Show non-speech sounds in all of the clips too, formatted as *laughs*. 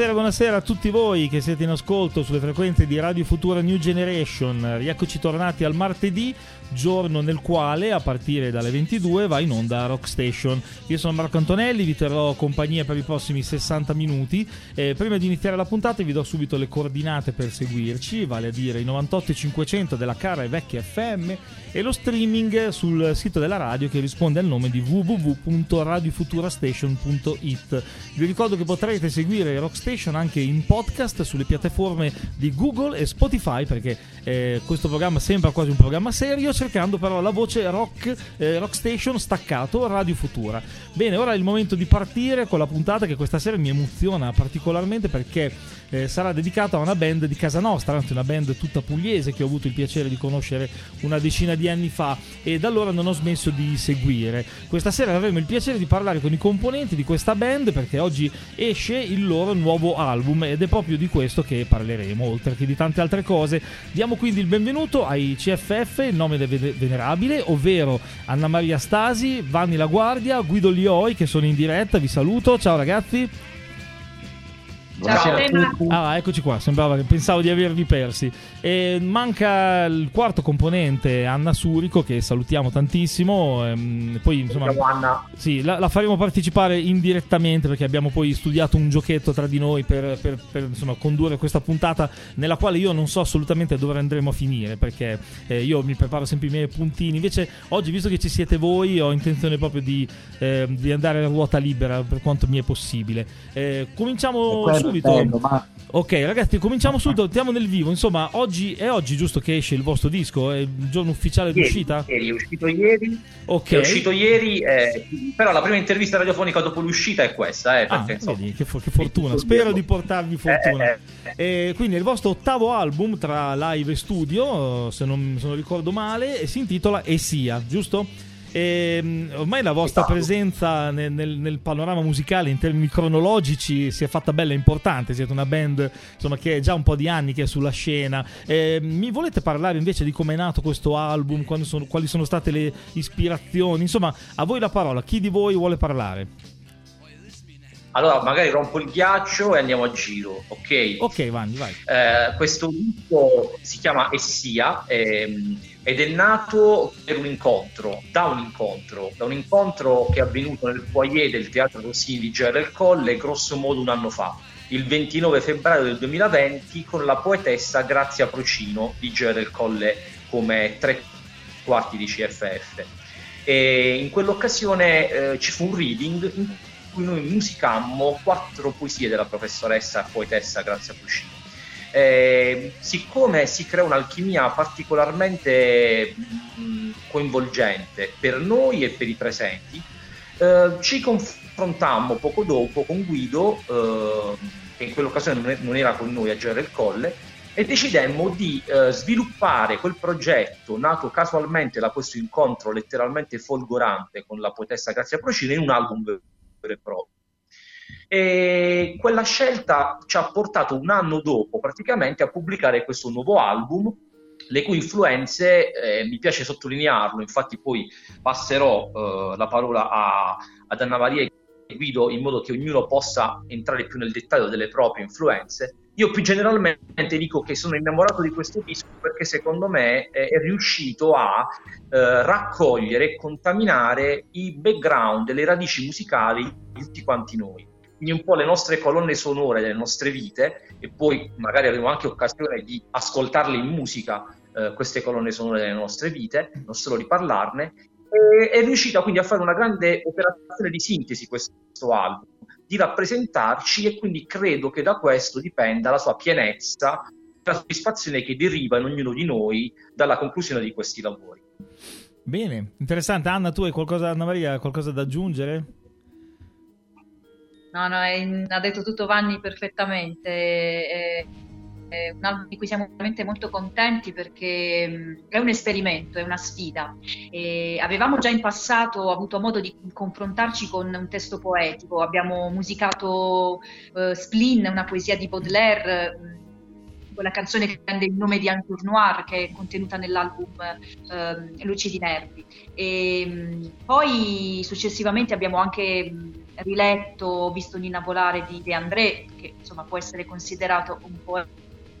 Buonasera, buonasera a tutti voi che siete in ascolto sulle frequenze di Radio Futura New Generation. Rieccoci tornati al martedì, giorno nel quale a partire dalle 22 va in onda Rock Station. Io sono Marco Antonelli, vi terrò compagnia per i prossimi 60 minuti. Eh, prima di iniziare la puntata vi do subito le coordinate per seguirci, vale a dire i 98 500 della cara e vecchia FM e lo streaming sul sito della radio che risponde al nome di www.radiofuturastation.it. Vi ricordo che potrete seguire Rock Station anche in podcast sulle piattaforme di Google e Spotify perché eh, questo programma sembra quasi un programma serio cercando però la voce rock, eh, rock Station staccato Radio Futura. Bene, ora è il momento di partire con la puntata che questa sera mi emoziona particolarmente perché eh, sarà dedicata a una band di casa nostra, anzi una band tutta pugliese che ho avuto il piacere di conoscere una decina di anni fa e da allora non ho smesso di seguire. Questa sera avremo il piacere di parlare con i componenti di questa band perché oggi esce il loro nuovo album ed è proprio di questo che parleremo, oltre che di tante altre cose. Diamo quindi il benvenuto ai CFF, il nome del venerabile, ovvero Anna Maria Stasi, Vanni La Guardia, Guido Lioi che sono in diretta, vi saluto, ciao ragazzi. Ciao, Ah, eccoci qua, sembrava che pensavo di avervi persi. E manca il quarto componente, Anna Surico, che salutiamo tantissimo. Ehm, poi, insomma, Anna. Sì, la, la, faremo partecipare indirettamente perché abbiamo poi studiato un giochetto tra di noi per, per, per insomma, condurre questa puntata nella quale io non so assolutamente dove andremo a finire perché eh, io mi preparo sempre i miei puntini. Invece oggi, visto che ci siete voi, ho intenzione proprio di, eh, di andare a ruota libera per quanto mi è possibile. Eh, cominciamo subito. Bello, ma... Ok, ragazzi, cominciamo subito. Andiamo nel vivo. Insomma, oggi è oggi giusto che esce il vostro disco? È il giorno ufficiale d'uscita? Ieri, è uscito ieri. Ok. È uscito ieri, eh, però la prima intervista radiofonica dopo l'uscita è questa. Eh, perché, ah, insomma, vedi, che, che, fortuna. Spero di portarvi fortuna. Eh, eh, eh. quindi è il vostro ottavo album tra live e studio, se non, se non ricordo male, e si intitola Esia, giusto? E, ehm, ormai la vostra esatto. presenza nel, nel, nel, panorama musicale in termini cronologici si è fatta bella e importante. Siete una band insomma, che è già un po' di anni che è sulla scena. E, ehm, mi volete parlare invece di come è nato questo album? Sono, quali sono state le ispirazioni? Insomma, a voi la parola. Chi di voi vuole parlare? Allora, magari rompo il ghiaccio e andiamo a giro, ok? Ok, Vanni, vai. Eh, questo gruppo si chiama Essia. Ehm, ed è nato per un incontro, da un incontro, da un incontro che è avvenuto nel foyer del Teatro Rossini di Gerald Colle grosso modo un anno fa, il 29 febbraio del 2020 con la poetessa Grazia Procino di Gerald Colle come tre quarti di CFF. E in quell'occasione eh, ci fu un reading in cui noi musicammo quattro poesie della professoressa poetessa Grazia Procino eh, siccome si crea un'alchimia particolarmente mh, coinvolgente per noi e per i presenti, eh, ci confrontammo poco dopo con Guido, eh, che in quell'occasione non era con noi a girare il colle, e decidemmo di eh, sviluppare quel progetto nato casualmente da questo incontro letteralmente folgorante con la poetessa Grazia Procino in un album vero e proprio. E quella scelta ci ha portato un anno dopo praticamente a pubblicare questo nuovo album le cui influenze, eh, mi piace sottolinearlo, infatti poi passerò eh, la parola a, ad Anna Maria e Guido in modo che ognuno possa entrare più nel dettaglio delle proprie influenze. Io più generalmente dico che sono innamorato di questo disco perché secondo me è, è riuscito a eh, raccogliere e contaminare i background le radici musicali di tutti quanti noi quindi un po' le nostre colonne sonore delle nostre vite e poi magari avremo anche occasione di ascoltarle in musica eh, queste colonne sonore delle nostre vite, non solo di parlarne, e, è riuscita quindi a fare una grande operazione di sintesi questo album, di rappresentarci e quindi credo che da questo dipenda la sua pienezza, la soddisfazione che deriva in ognuno di noi dalla conclusione di questi lavori. Bene, interessante. Anna, tu hai qualcosa, Anna Maria, qualcosa da aggiungere? No, no, è, ha detto tutto Vanni perfettamente. È, è un album di cui siamo veramente molto contenti perché mm, è un esperimento, è una sfida. E avevamo già in passato avuto modo di confrontarci con un testo poetico, abbiamo musicato uh, Splin, una poesia di Baudelaire mm, quella canzone che prende il nome di Antour Noir che è contenuta nell'album eh, Luci di Nervi. E, mm, poi successivamente abbiamo anche mm, riletto, visto Nina di De André, che insomma può essere considerato un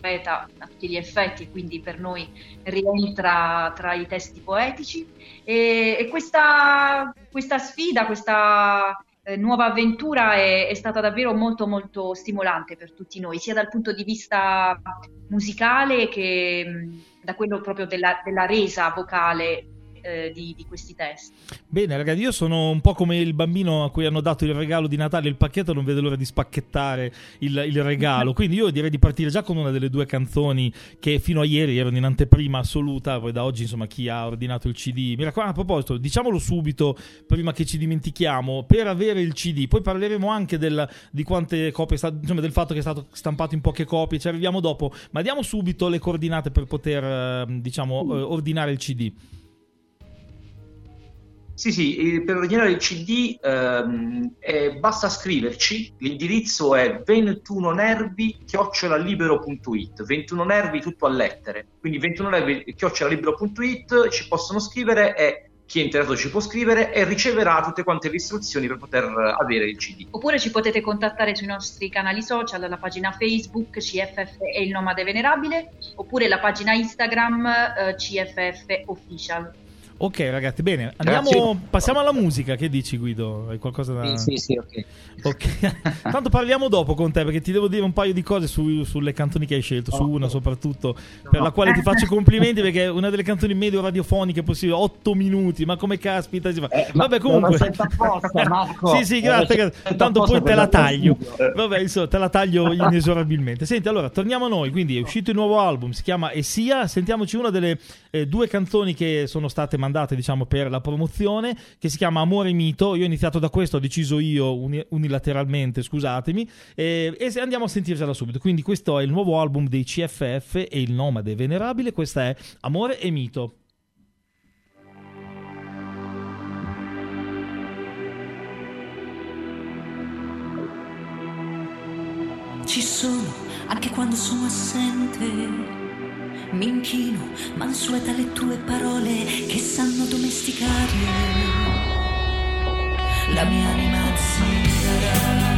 poeta a tutti gli effetti, quindi per noi rientra tra i testi poetici. E, e questa, questa, sfida, questa eh, nuova avventura è, è, stata davvero molto molto stimolante per tutti noi, sia dal punto di vista musicale che mh, da quello proprio della, della resa vocale eh, di, di, questi testi. Bene, ragazzi, io sono un po' come il bambino a cui hanno dato il regalo di Natale, il pacchetto, non vedo l'ora di spacchettare il, il regalo. *laughs* Quindi io direi di partire già con una delle due canzoni che fino a ieri erano in anteprima assoluta. Poi da oggi, insomma, chi ha ordinato il CD. Mi raccomando, a proposito, diciamolo subito prima che ci dimentichiamo. Per avere il CD, poi parleremo anche del, di quante copie, insomma, del fatto che è stato stampato in poche copie. Ci arriviamo dopo, ma diamo subito le coordinate per poter, ehm, diciamo, eh, ordinare il CD. Sì, sì, per ordinare il CD ehm, eh, basta scriverci, l'indirizzo è 21nervi-libero.it, 21 nervi tutto a lettere, quindi 21 nervi-libero.it ci possono scrivere e chi è interessato ci può scrivere e riceverà tutte quante le istruzioni per poter avere il CD. Oppure ci potete contattare sui nostri canali social, la pagina Facebook CFF e il Nomade Venerabile, oppure la pagina Instagram eh, CFF Official. Ok, ragazzi, bene. Andiamo, passiamo alla musica. Che dici, Guido? Hai qualcosa da. Sì, sì, sì, ok. Ok. *laughs* Tanto parliamo dopo con te perché ti devo dire un paio di cose su, sulle canzoni che hai scelto. Su una soprattutto, no. per la quale ti faccio complimenti perché è una delle canzoni medio radiofoniche possibili. 8 minuti, ma come caspita. Eh, Vabbè, comunque. Apposta, Marco. *laughs* sì, sì, grazie. Tanto poi te la taglio. Vabbè, insomma, te la taglio inesorabilmente. Senti, allora, torniamo a noi. Quindi è uscito il nuovo album, si chiama Esia. Sentiamoci una delle eh, due canzoni che sono state mandate diciamo per la promozione che si chiama Amore Mito. Io ho iniziato da questo ho deciso io uni- unilateralmente scusatemi e, e andiamo a sentircela subito. Quindi questo è il nuovo album dei CFF e il nomade venerabile questa è Amore e Mito. Ci sono anche quando sono assente mi inchino, mansueta le tue parole che sanno domesticare la mia anima zingara.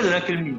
Non credo neanche il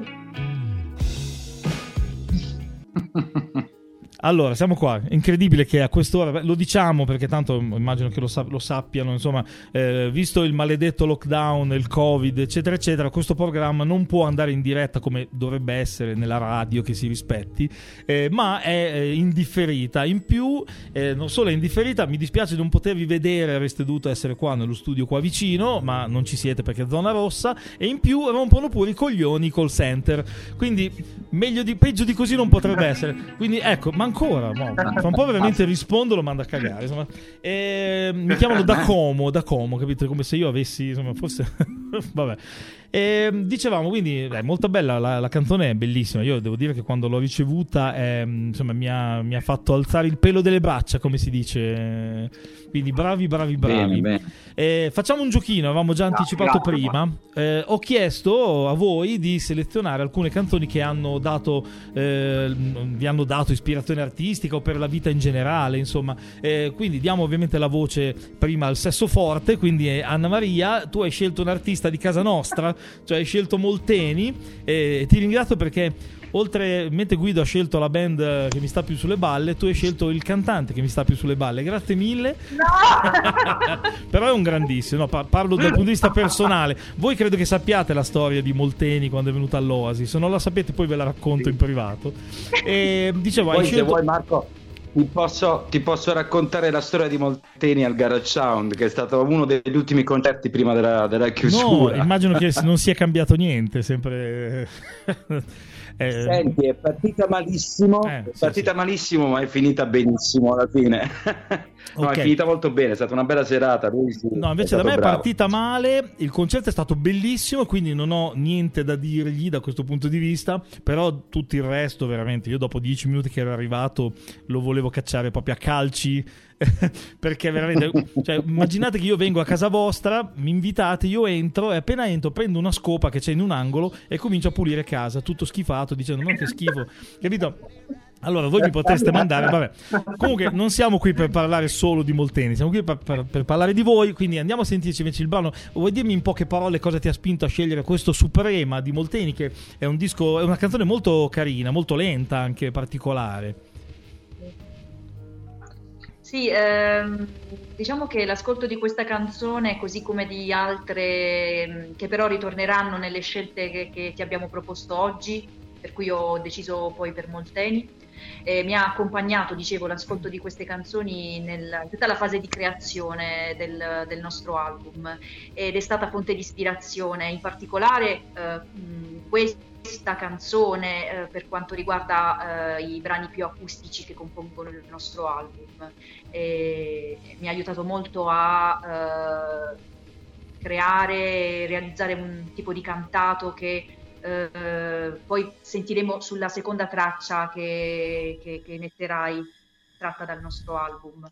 Allora, siamo qua. Incredibile che a quest'ora, lo diciamo perché tanto immagino che lo, sa- lo sappiano, insomma, eh, visto il maledetto lockdown, il covid, eccetera, eccetera, questo programma non può andare in diretta come dovrebbe essere nella radio che si rispetti, eh, ma è eh, indifferita. In più, eh, non solo è indifferita, mi dispiace non potervi vedere, avreste dovuto essere qua nello studio qua vicino, ma non ci siete perché è zona rossa, e in più rompono pure i coglioni call center. Quindi, meglio di, peggio di così non potrebbe essere. Quindi, ecco, ma ancora, mo, fra un po' veramente rispondo, lo mando a cagare. Insomma. E, mi chiamano *laughs* da Como, da Como, capito? Come se io avessi, insomma, forse. *laughs* Vabbè. E, dicevamo, quindi, è molto bella, la, la, canzone è bellissima. Io devo dire che quando l'ho ricevuta, eh, insomma, mi ha, mi ha, fatto alzare il pelo delle braccia, come si dice. Quindi, bravi, bravi, bravi. Bene, bene. Eh, facciamo un giochino, avevamo già anticipato no, prima. Eh, ho chiesto a voi di selezionare alcune canzoni che hanno dato, eh, vi hanno dato ispirazione artistica o per la vita in generale, insomma. Eh, quindi diamo ovviamente la voce prima al sesso forte. Quindi, eh, Anna Maria, tu hai scelto un artista di casa nostra cioè hai scelto Molteni e ti ringrazio perché oltre mentre Guido ha scelto la band che mi sta più sulle balle, tu hai scelto il cantante che mi sta più sulle balle. Grazie mille. No! *laughs* Però è un grandissimo, no, parlo dal punto di vista personale. Voi credo che sappiate la storia di Molteni quando è venuta all'Oasi, se non la sapete poi ve la racconto sì. in privato. E dicevo, poi hai scelto... se vuoi Marco ti posso, ti posso, raccontare la storia di Molteni al Garage Sound, che è stato uno degli ultimi concerti prima della, della chiusura. No, immagino che non sia cambiato niente, sempre... *laughs* Eh... Senti, è partita malissimo, eh, è partita sì. malissimo, ma è finita benissimo alla fine. *laughs* no, okay. è finita molto bene, è stata una bella serata. Sì, no, invece da me bravo. è partita male. Il concerto è stato bellissimo, quindi non ho niente da dirgli da questo punto di vista. Però tutto il resto, veramente, io dopo dieci minuti che ero arrivato, lo volevo cacciare proprio a calci *laughs* perché veramente cioè, immaginate che io vengo a casa vostra mi invitate io entro e appena entro prendo una scopa che c'è in un angolo e comincio a pulire casa tutto schifato dicendo ma che schifo capito allora, voi mi potreste mandare, vabbè. Comunque, non siamo qui per parlare solo di Molteni, siamo qui per, per, per, parlare di voi. Quindi andiamo a sentirci invece il brano. Vuoi dirmi in poche parole cosa ti ha spinto a scegliere questo Suprema di Molteni, che è un disco, è una canzone molto carina, molto lenta, anche particolare. Sì, ehm, diciamo che l'ascolto di questa canzone, così come di altre ehm, che però ritorneranno nelle scelte che, che ti abbiamo proposto oggi, per cui ho deciso poi per Molteni, eh, mi ha accompagnato, dicevo, l'ascolto di queste canzoni in tutta la fase di creazione del, del, nostro album. Ed è stata fonte di ispirazione, in particolare eh, questo questa canzone eh, per quanto riguarda eh, i brani più acustici che compongono il nostro album. E mi ha aiutato molto a eh, creare realizzare un tipo di cantato che eh, poi sentiremo sulla seconda traccia che, che, che metterai tratta dal nostro album.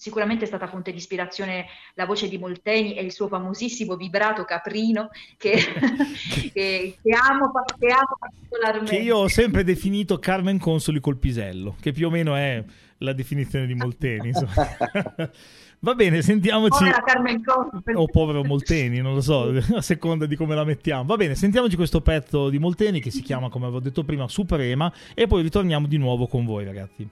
Sicuramente è stata fonte di ispirazione la voce di Molteni e il suo famosissimo vibrato caprino che, *laughs* che, che, amo, che, amo, particolarmente. Che io ho sempre definito Carmen Consoli col pisello, che più o meno è la definizione di Molteni. *laughs* Va bene, sentiamoci. O povero Molteni, non lo so, *laughs* a seconda di come la mettiamo. Va bene, sentiamoci questo pezzo di Molteni che si chiama, come avevo detto prima, Suprema e poi ritorniamo di nuovo con voi, ragazzi.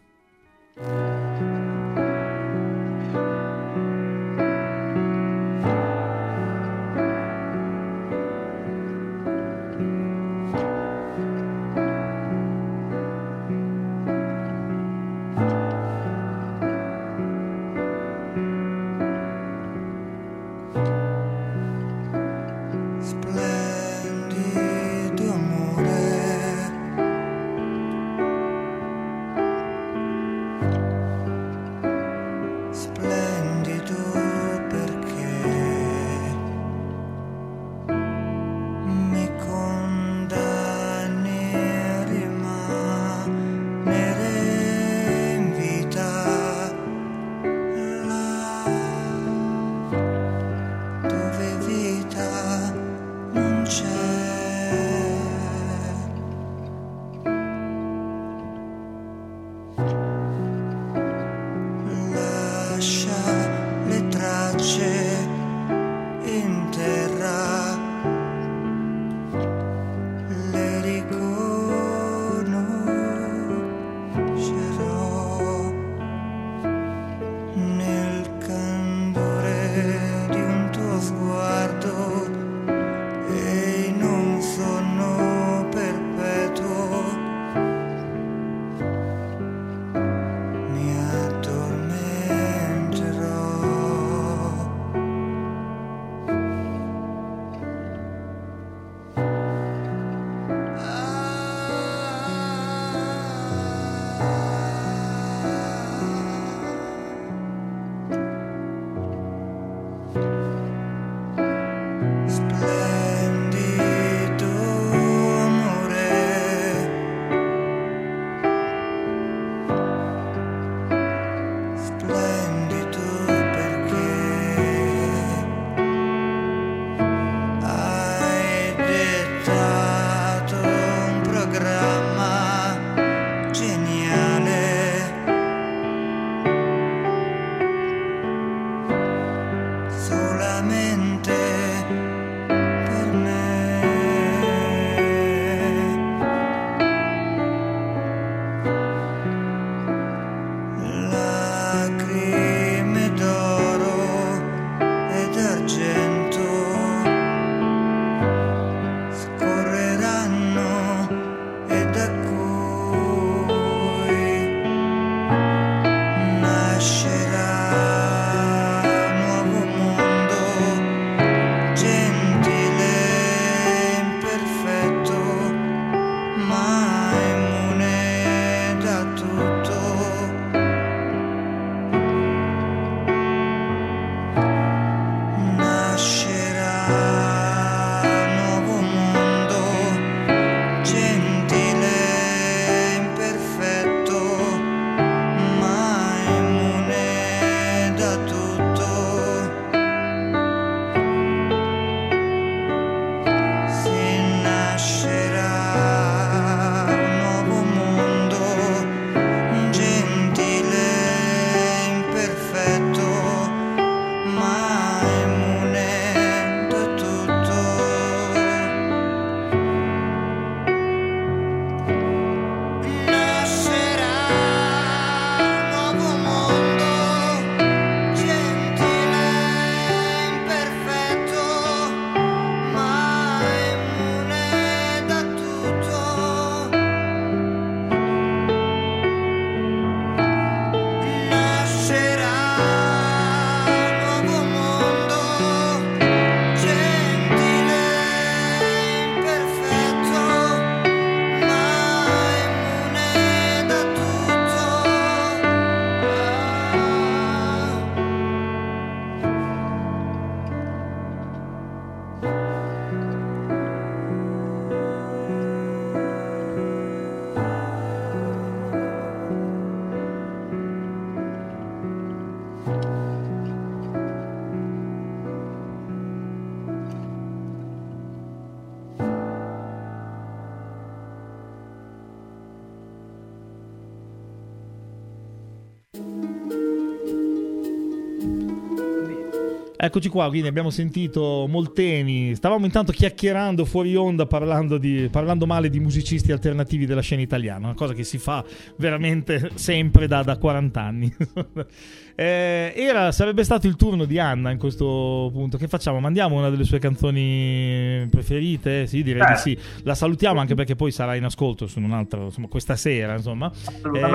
Eccoci qua, quindi abbiamo sentito Molteni. Stavamo intanto chiacchierando fuori onda parlando, di, parlando, male di musicisti alternativi della scena italiana, una cosa che si fa veramente sempre da, da 40 anni. *laughs* Eh, era, sarebbe stato il turno di Anna in questo punto. Che facciamo? Mandiamo una delle sue canzoni preferite? Sì, direi eh. di sì. La salutiamo anche perché poi sarà in ascolto su un altro, insomma, questa sera. Insomma.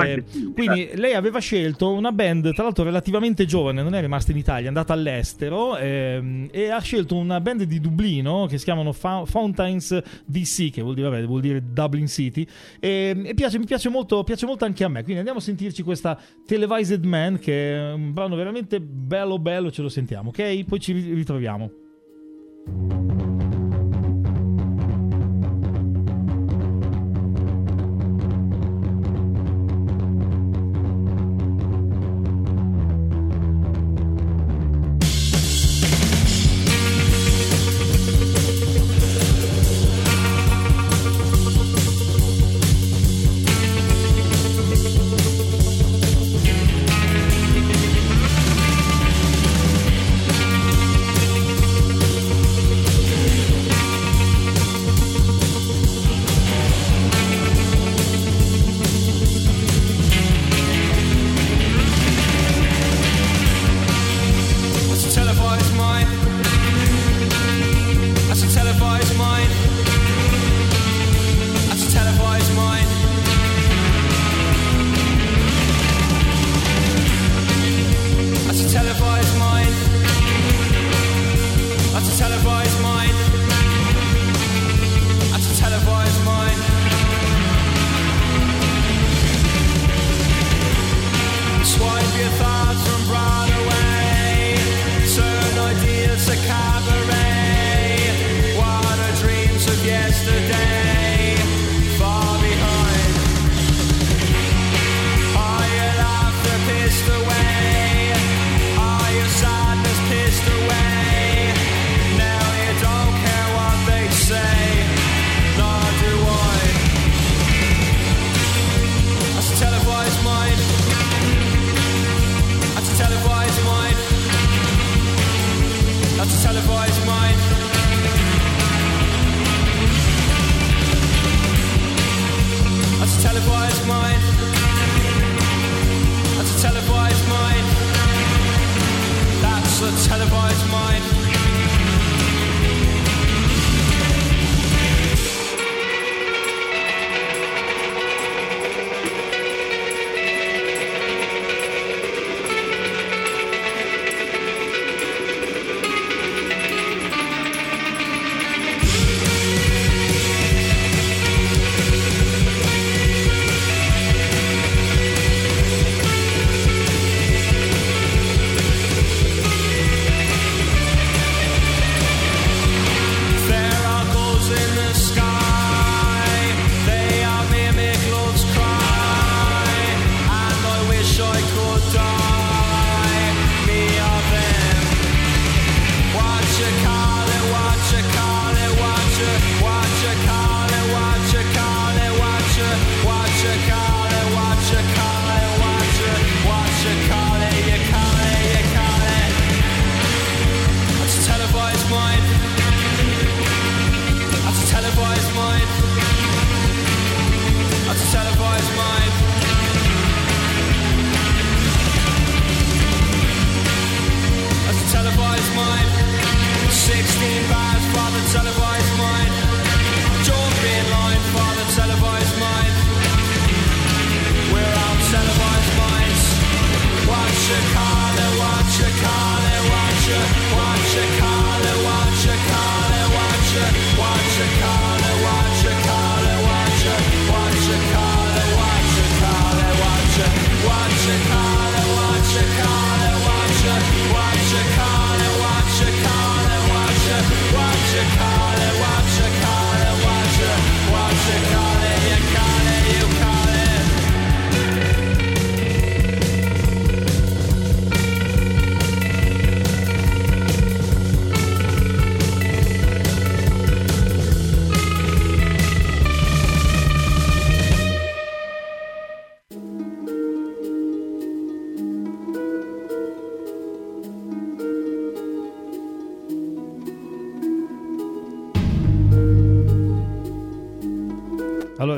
Eh, quindi lei aveva scelto una band, tra l'altro relativamente giovane, non è rimasta in Italia, è andata all'estero ehm, e ha scelto una band di Dublino che si chiamano Fa- Fountains DC, che vuol dire, vabbè, vuol dire Dublin City. E, e piace, mi piace molto, piace molto anche a me. Quindi andiamo a sentirci questa Televised Man che un brano veramente bello bello, ce lo sentiamo, ok? Poi ci ritroviamo.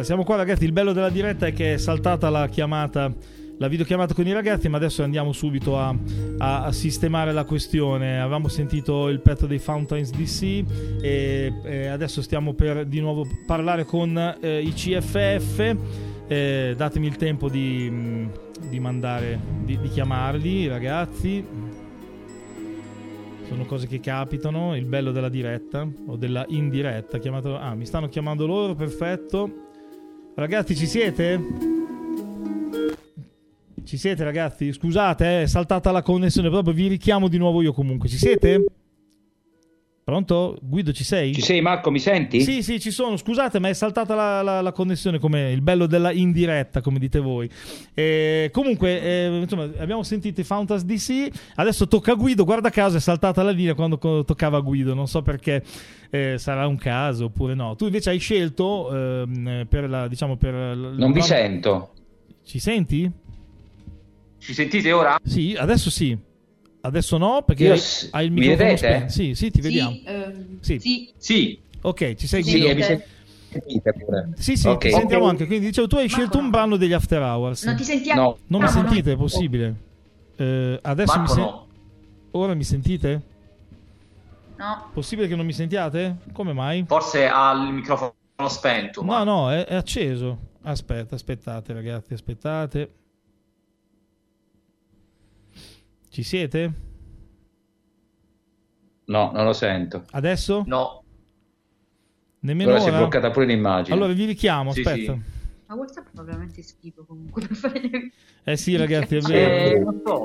Siamo qua ragazzi, il bello della diretta è che è saltata la chiamata la videochiamata con i ragazzi, ma adesso andiamo subito a, a, sistemare la questione. Avevamo sentito il pezzo dei Fountains DC e, e adesso stiamo per di nuovo parlare con eh, i CFF. Eh, datemi il tempo di, mm, di mandare, di, di chiamarli, ragazzi. Sono cose che capitano, il bello della diretta o della indiretta. Chiamato... Ah, mi stanno chiamando loro, perfetto. Ragazzi, ci siete? Ci siete ragazzi? Scusate, eh, è saltata la connessione, proprio vi richiamo di nuovo io comunque. Ci siete? Pronto? Guido, ci sei? Ci sei Marco, mi senti? Sì, sì, ci sono. Scusate, ma è saltata la, la, la connessione come il bello della indiretta, come dite voi. Eh, comunque, eh, insomma, abbiamo sentito i Fountas DC. Adesso tocca a Guido. Guarda caso, è saltata la linea quando, toccava a Guido. Non so perché eh, sarà un caso oppure no. Tu invece hai scelto ehm, per la, diciamo, per... Non vi sento. Ci senti? Ci sentite ora? Sì, adesso sì. Adesso no, perché hai, hai il microfono spento. Sì, sì, ti vediamo. Sì, ehm, sì. sì. sì. Ok, ci sei sì, Guido? Sì, sentite pure. Sì, sì, okay. ti sentiamo anche. Quindi dicevo, tu hai Marco, scelto un brano degli After Hours. Non ti sentiamo? No. Non no, mi sentite, no. è possibile? Eh, adesso Marco, mi sen- no. Ora mi sentite? No. Possibile che non mi sentiate? Come mai? Forse ha il microfono spento. No, ma... no, è, è acceso. Aspetta, aspettate ragazzi, aspettate. Ci siete? No, non lo sento. Adesso? No. Nemmeno ora? si è bloccata pure l'immagine. Allora vi richiamo, sì, aspetta. Sì. Ma WhatsApp fa veramente schifo comunque *laughs* per fare Eh sì, ragazzi, è vero. Eh, non so,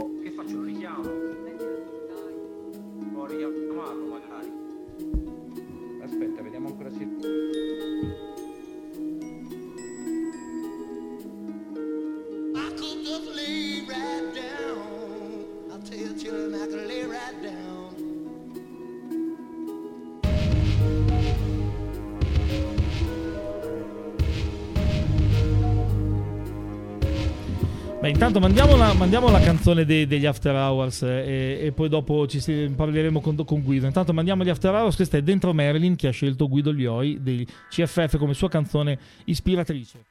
Intanto mandiamo la, mandiamo la canzone dei, degli After Hours eh, e, e, poi dopo ci parleremo con, con, Guido. Intanto mandiamo gli After Hours. Questa è Dentro Marilyn che ha scelto Guido Lioi dei CFF come sua canzone ispiratrice.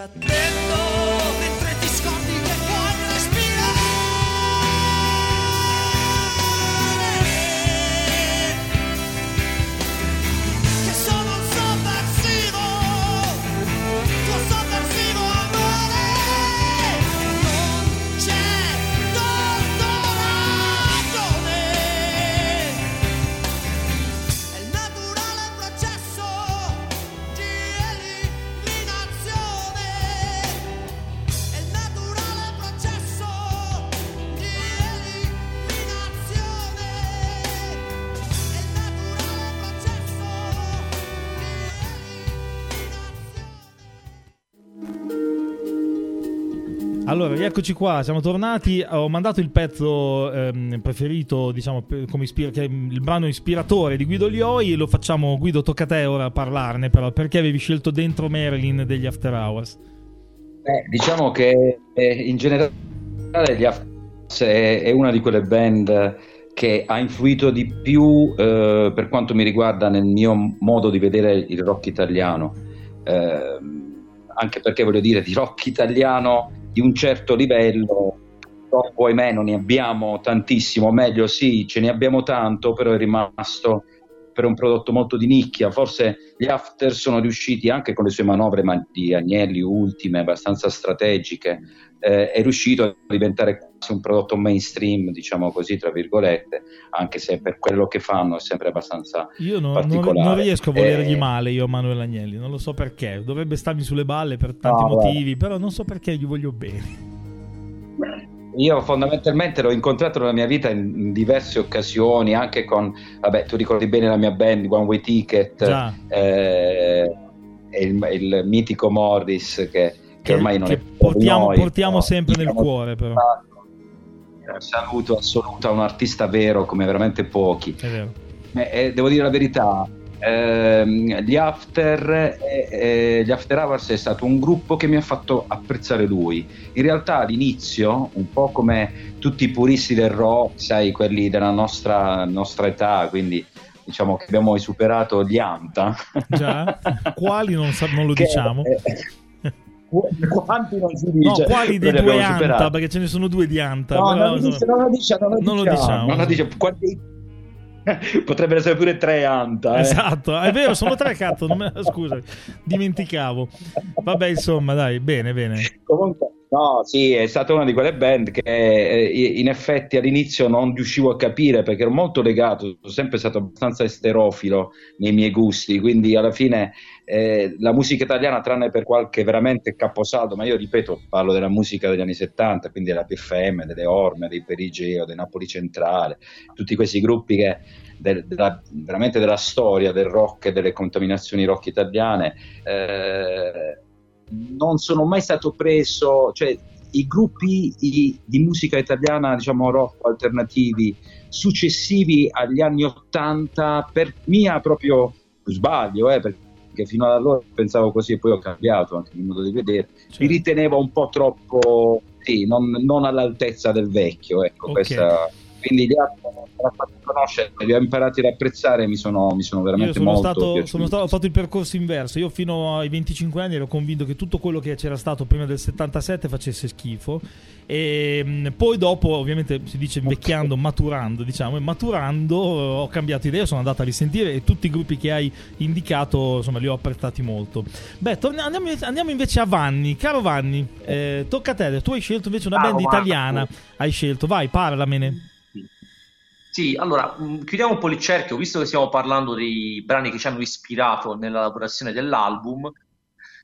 até Allora, rieccoci qua, siamo tornati. Ho mandato il pezzo ehm, preferito, diciamo, come ispira- che è il brano ispiratore di Guido Lioi. Lo facciamo, Guido, tocca a te ora a parlarne, però. Perché avevi scelto dentro Marilyn degli After Hours? Beh, diciamo che eh, in generale gli After Hours è, è una di quelle band che ha influito di più eh, per quanto mi riguarda nel mio modo di vedere il rock italiano. Eh, anche perché voglio dire, di rock italiano di un certo livello, purtroppo ahimè non ne abbiamo tantissimo, meglio sì, ce ne abbiamo tanto, però è rimasto per un prodotto molto di nicchia. Forse gli after sono riusciti anche con le sue manovre di Agnelli ultime, abbastanza strategiche, eh, è riuscito a diventare quasi un prodotto mainstream, diciamo così, tra virgolette, anche se per quello che fanno è sempre abbastanza io no, non, non, riesco a volergli eh, male io a Manuel Agnelli, non lo so perché, dovrebbe starmi sulle balle per tanti no, motivi, però non so perché gli voglio bene. Io fondamentalmente l'ho incontrato nella mia vita in, diverse occasioni, anche con, vabbè, tu ricordi bene la mia band, One Way Ticket, eh, il, il, mitico Morris che, che ormai non che è portiamo, noi, portiamo no, sempre nel cuore però. Saluto assoluto a un artista vero come veramente pochi. È vero. Eh, eh, devo dire la verità, Ehm, gli, after, eh, eh, gli After Hours è stato un gruppo che mi ha fatto apprezzare lui. In realtà all'inizio, un po' come tutti i puristi del rock, sai, quelli della nostra, nostra età, quindi diciamo che abbiamo superato gli Anta. Già, *laughs* quali non, sa- non lo che, diciamo. Eh, *laughs* quanti non si dice? No, quali dei due Anta? Superato. Perché ce ne sono due di Anta. No, però, non, dice, non, lo dice, non, lo non diciamo. lo diciamo. Non lo dice. Quanti, *laughs* Potrebbero essere pure tre Anta. Eh. Esatto, è vero, sono tre *laughs* cazzo. Me... Scusa, dimenticavo. Vabbè, insomma, dai, bene, bene. Comunque, No, sì, è stata una di quelle band che eh, in effetti all'inizio non riuscivo a capire perché ero molto legato, sono sempre stato abbastanza esterofilo nei miei gusti, quindi alla fine eh, la musica italiana, tranne per qualche veramente caposaldo, ma io ripeto, parlo della musica degli anni 70, quindi della PFM, delle Orme, dei Perigeo, dei Napoli Centrale, tutti questi gruppi che del, della, veramente della storia del rock e delle contaminazioni rock italiane. Eh, non sono mai stato preso, cioè i gruppi i, di musica italiana, diciamo rock alternativi successivi agli anni 80, per mia proprio sbaglio, eh, perché fino ad allora pensavo così e poi ho cambiato anche il modo di vedere, certo. li ritenevo un po' troppo, sì, non, non all'altezza del vecchio, ecco, okay. questa quindi li ho, conoscere, li ho imparati ad apprezzare e mi sono, mi sono veramente sono molto stato, sono stato, ho fatto il percorso inverso. Io fino ai 25 anni ero convinto che tutto quello che c'era stato prima del 77 facesse schifo. E mm, poi dopo ovviamente si dice invecchiando maturando diciamo e maturando ho cambiato idea sono andato a risentire e tutti i gruppi che hai indicato insomma li ho apprezzati molto. Beh torniamo, andiamo, andiamo invece a Vanni. Caro Vanni eh, tocca a te. Tu hai scelto invece una band italiana. Hai scelto. Vai parlamene sì, allora mm, chiudiamo un po' il cerchio, visto che stiamo parlando dei brani che ci hanno ispirato nella lavorazione dell'album,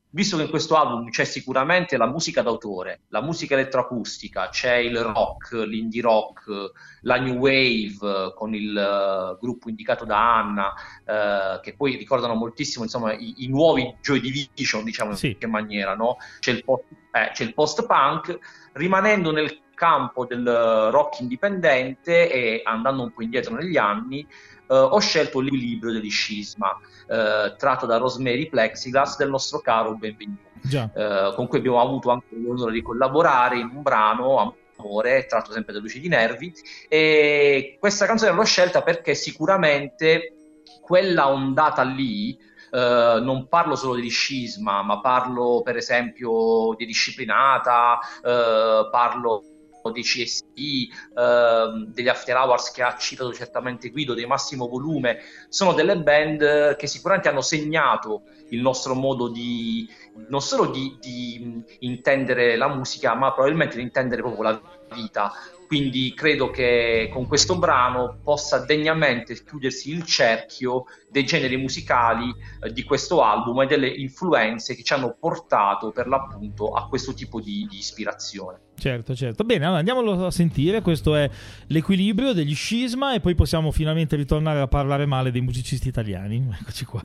visto che in questo album c'è sicuramente la musica d'autore, la musica elettroacustica, c'è il rock, l'indie rock, la new wave con il uh, gruppo indicato da Anna, uh, che poi ricordano moltissimo insomma, i, i, nuovi Joy Division, diciamo sì. in qualche maniera, no? c'è il post, eh, post-punk, rimanendo nel campo del rock indipendente e andando un po' indietro negli anni, eh, ho scelto l'equilibrio degli scisma, eh, tratto da Rosemary Plexiglass del nostro caro Benvenuto, eh, con cui abbiamo avuto anche l'onore di collaborare in un brano amore, tratto sempre da Luci di Nervi. E questa canzone l'ho scelta perché sicuramente quella ondata lì Uh, non parlo solo di scisma, ma parlo per esempio di disciplinata, uh, parlo di CSI, ehm, degli After Hours che ha citato certamente Guido, dei Massimo Volume, sono delle band che sicuramente hanno segnato il nostro modo di non solo di, di intendere la musica, ma probabilmente di intendere proprio la vita. Quindi credo che con questo brano possa degnamente chiudersi il cerchio dei generi musicali eh, di questo album e delle influenze che ci hanno portato per l'appunto a questo tipo di, di ispirazione. Certo, certo. Bene, allora andiamolo a sentire. Questo è l'equilibrio degli scisma e poi possiamo finalmente ritornare a parlare male dei musicisti italiani. *laughs* Eccoci qua.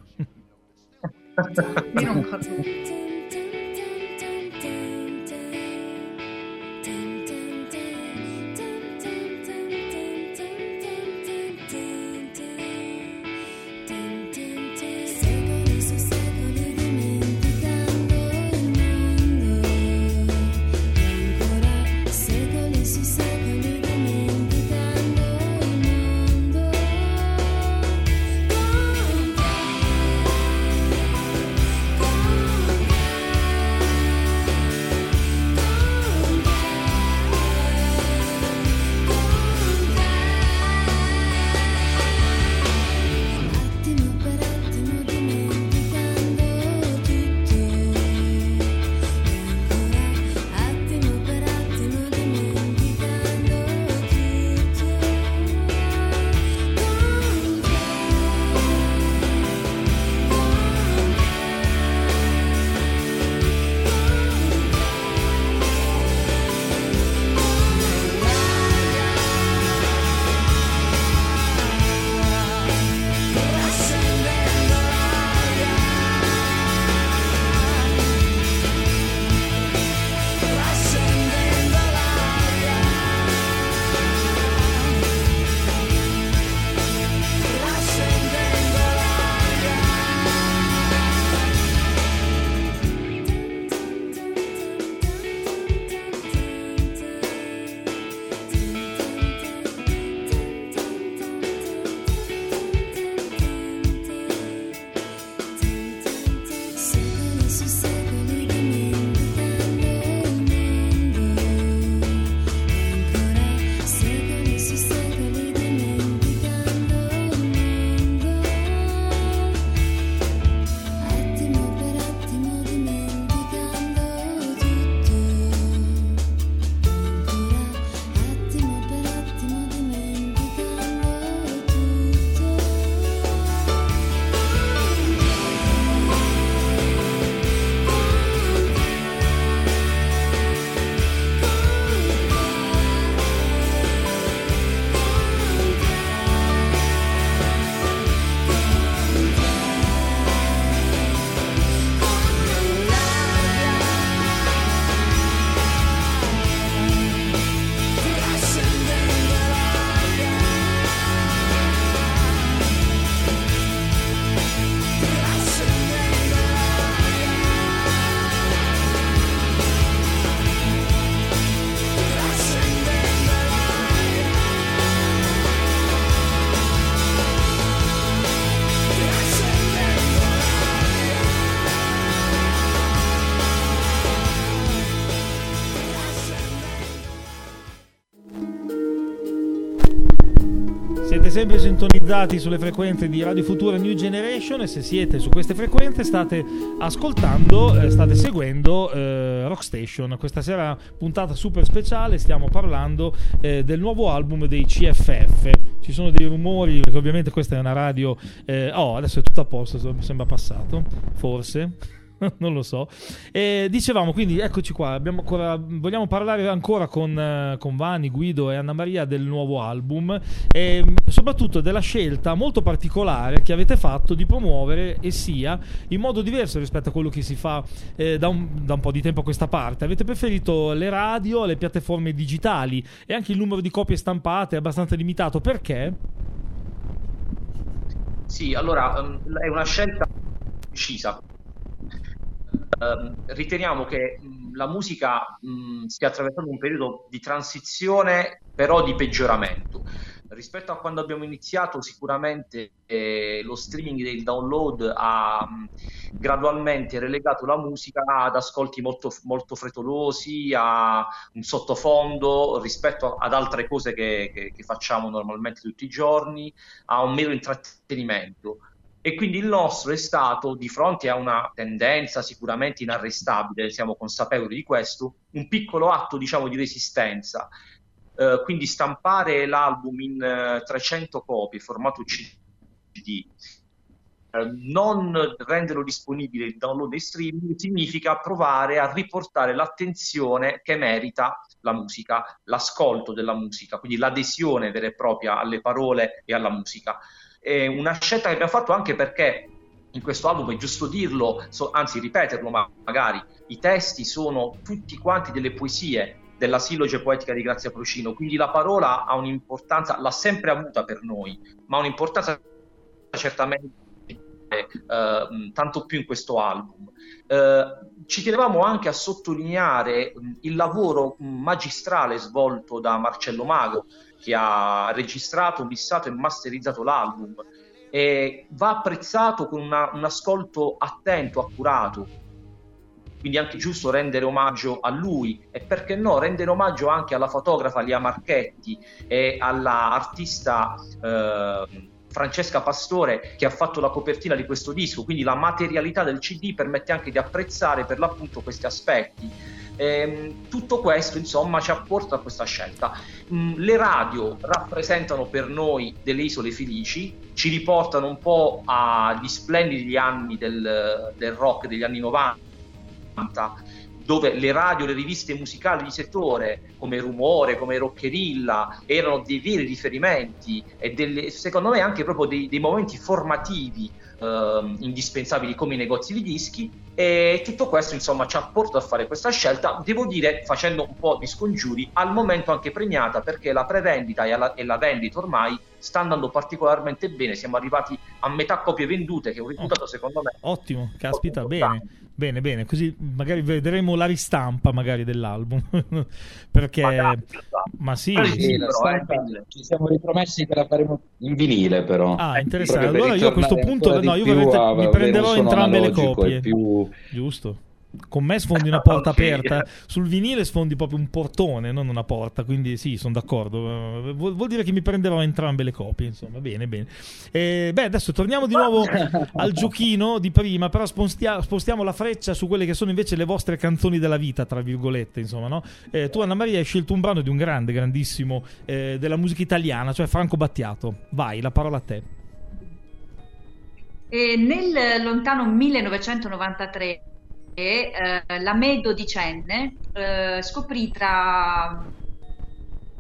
Sempre sintonizzati sulle frequenze di Radio Futura New Generation e se siete su queste frequenze state ascoltando, eh, state seguendo eh, Rock Station. Questa sera puntata super speciale, stiamo parlando eh, del nuovo album dei CFF. Ci sono dei rumori, perché ovviamente questa è una radio... eh, oh, adesso è tutto a posto, sembra passato, forse. *laughs* non lo so. E dicevamo quindi, eccoci qua, ancora, vogliamo parlare ancora con, eh, con Vanni, Guido e Anna Maria del nuovo album e mh, soprattutto della scelta molto particolare che avete fatto di promuovere e sia in modo diverso rispetto a quello che si fa eh, da, un, da un po' di tempo a questa parte. Avete preferito le radio, le piattaforme digitali e anche il numero di copie stampate è abbastanza limitato. Perché? Sì, allora um, è una scelta precisa. Um, riteniamo che la musica mh, stia attraversando un periodo di transizione, però di peggioramento. Rispetto a quando abbiamo iniziato, sicuramente eh, lo streaming del download ha mh, gradualmente relegato la musica ad ascolti molto, molto frettolosi, a un sottofondo rispetto ad altre cose che, che, che facciamo normalmente tutti i giorni, a un mero intrattenimento. E quindi il nostro è stato, di fronte a una tendenza sicuramente inarrestabile, siamo consapevoli di questo, un piccolo atto, diciamo, di resistenza. Eh, quindi stampare l'album in eh, 300 copie, formato CD, eh, non renderlo disponibile il download e streaming significa provare a riportare l'attenzione che merita la musica, l'ascolto della musica, quindi l'adesione vera e propria alle parole e alla musica. È una scelta che abbiamo fatto anche perché in questo album, è giusto dirlo, so, anzi ripeterlo ma magari, i testi sono tutti quanti delle poesie della silloge poetica di Grazia Procino, quindi la parola ha un'importanza, l'ha sempre avuta per noi, ma un'importanza certamente eh, tanto più in questo album. Eh, ci tenevamo anche a sottolineare il lavoro magistrale svolto da Marcello Mago, che ha registrato, missato e masterizzato l'album. E va apprezzato con una, un ascolto attento, accurato, quindi anche giusto rendere omaggio a lui e perché no rendere omaggio anche alla fotografa Lia Marchetti e all'artista eh, Francesca Pastore che ha fatto la copertina di questo disco, quindi la materialità del CD permette anche di apprezzare per l'appunto questi aspetti. Ehm, tutto questo insomma ci apporta a questa scelta. Mm, le radio rappresentano per noi delle isole felici, ci riportano un po' agli splendidi anni del, del rock degli anni 90 dove le radio, le riviste musicali di settore come Rumore, come Roccherilla erano dei veri riferimenti e delle, secondo me anche proprio dei, dei momenti formativi eh, indispensabili come i negozi di dischi e tutto questo insomma ci ha portato a fare questa scelta devo dire facendo un po' di scongiuri al momento anche premiata perché la prevendita e la, e la vendita ormai sta andando particolarmente bene siamo arrivati a metà copie vendute che è un risultato secondo me Ottimo, caspita, bene, bene, bene, così magari vedremo la ristampa magari dell'album, *laughs* perché, Magari, ma sì, Sì, sì, la però, stampa eh, ci siamo ripromessi che la faremo in vinile però. Ah, Eh, interessante. Allora io a questo punto, no, io più veramente mi prenderò entrambe le copie. più- Giusto. Con me sfondi una *laughs* porta Ok. aperta, sul vinile sfondi proprio un portone, non una porta, quindi sì, sono d'accordo. Eh, Vuol, vuol dire che mi prenderò entrambe le copie, insomma, bene, bene. Eh, beh, adesso torniamo di nuovo *laughs* al giochino di prima, però spostia- spostiamo la freccia su quelle che sono invece le vostre canzoni della vita, tra virgolette, insomma, no? Eh, tu, Anna Maria, hai scelto un brano di un grande, grandissimo eh, della musica italiana, cioè Franco Battiato. Vai, la parola a te. E nel lontano 1993 eh, la me dodicenne eh, scoprì tra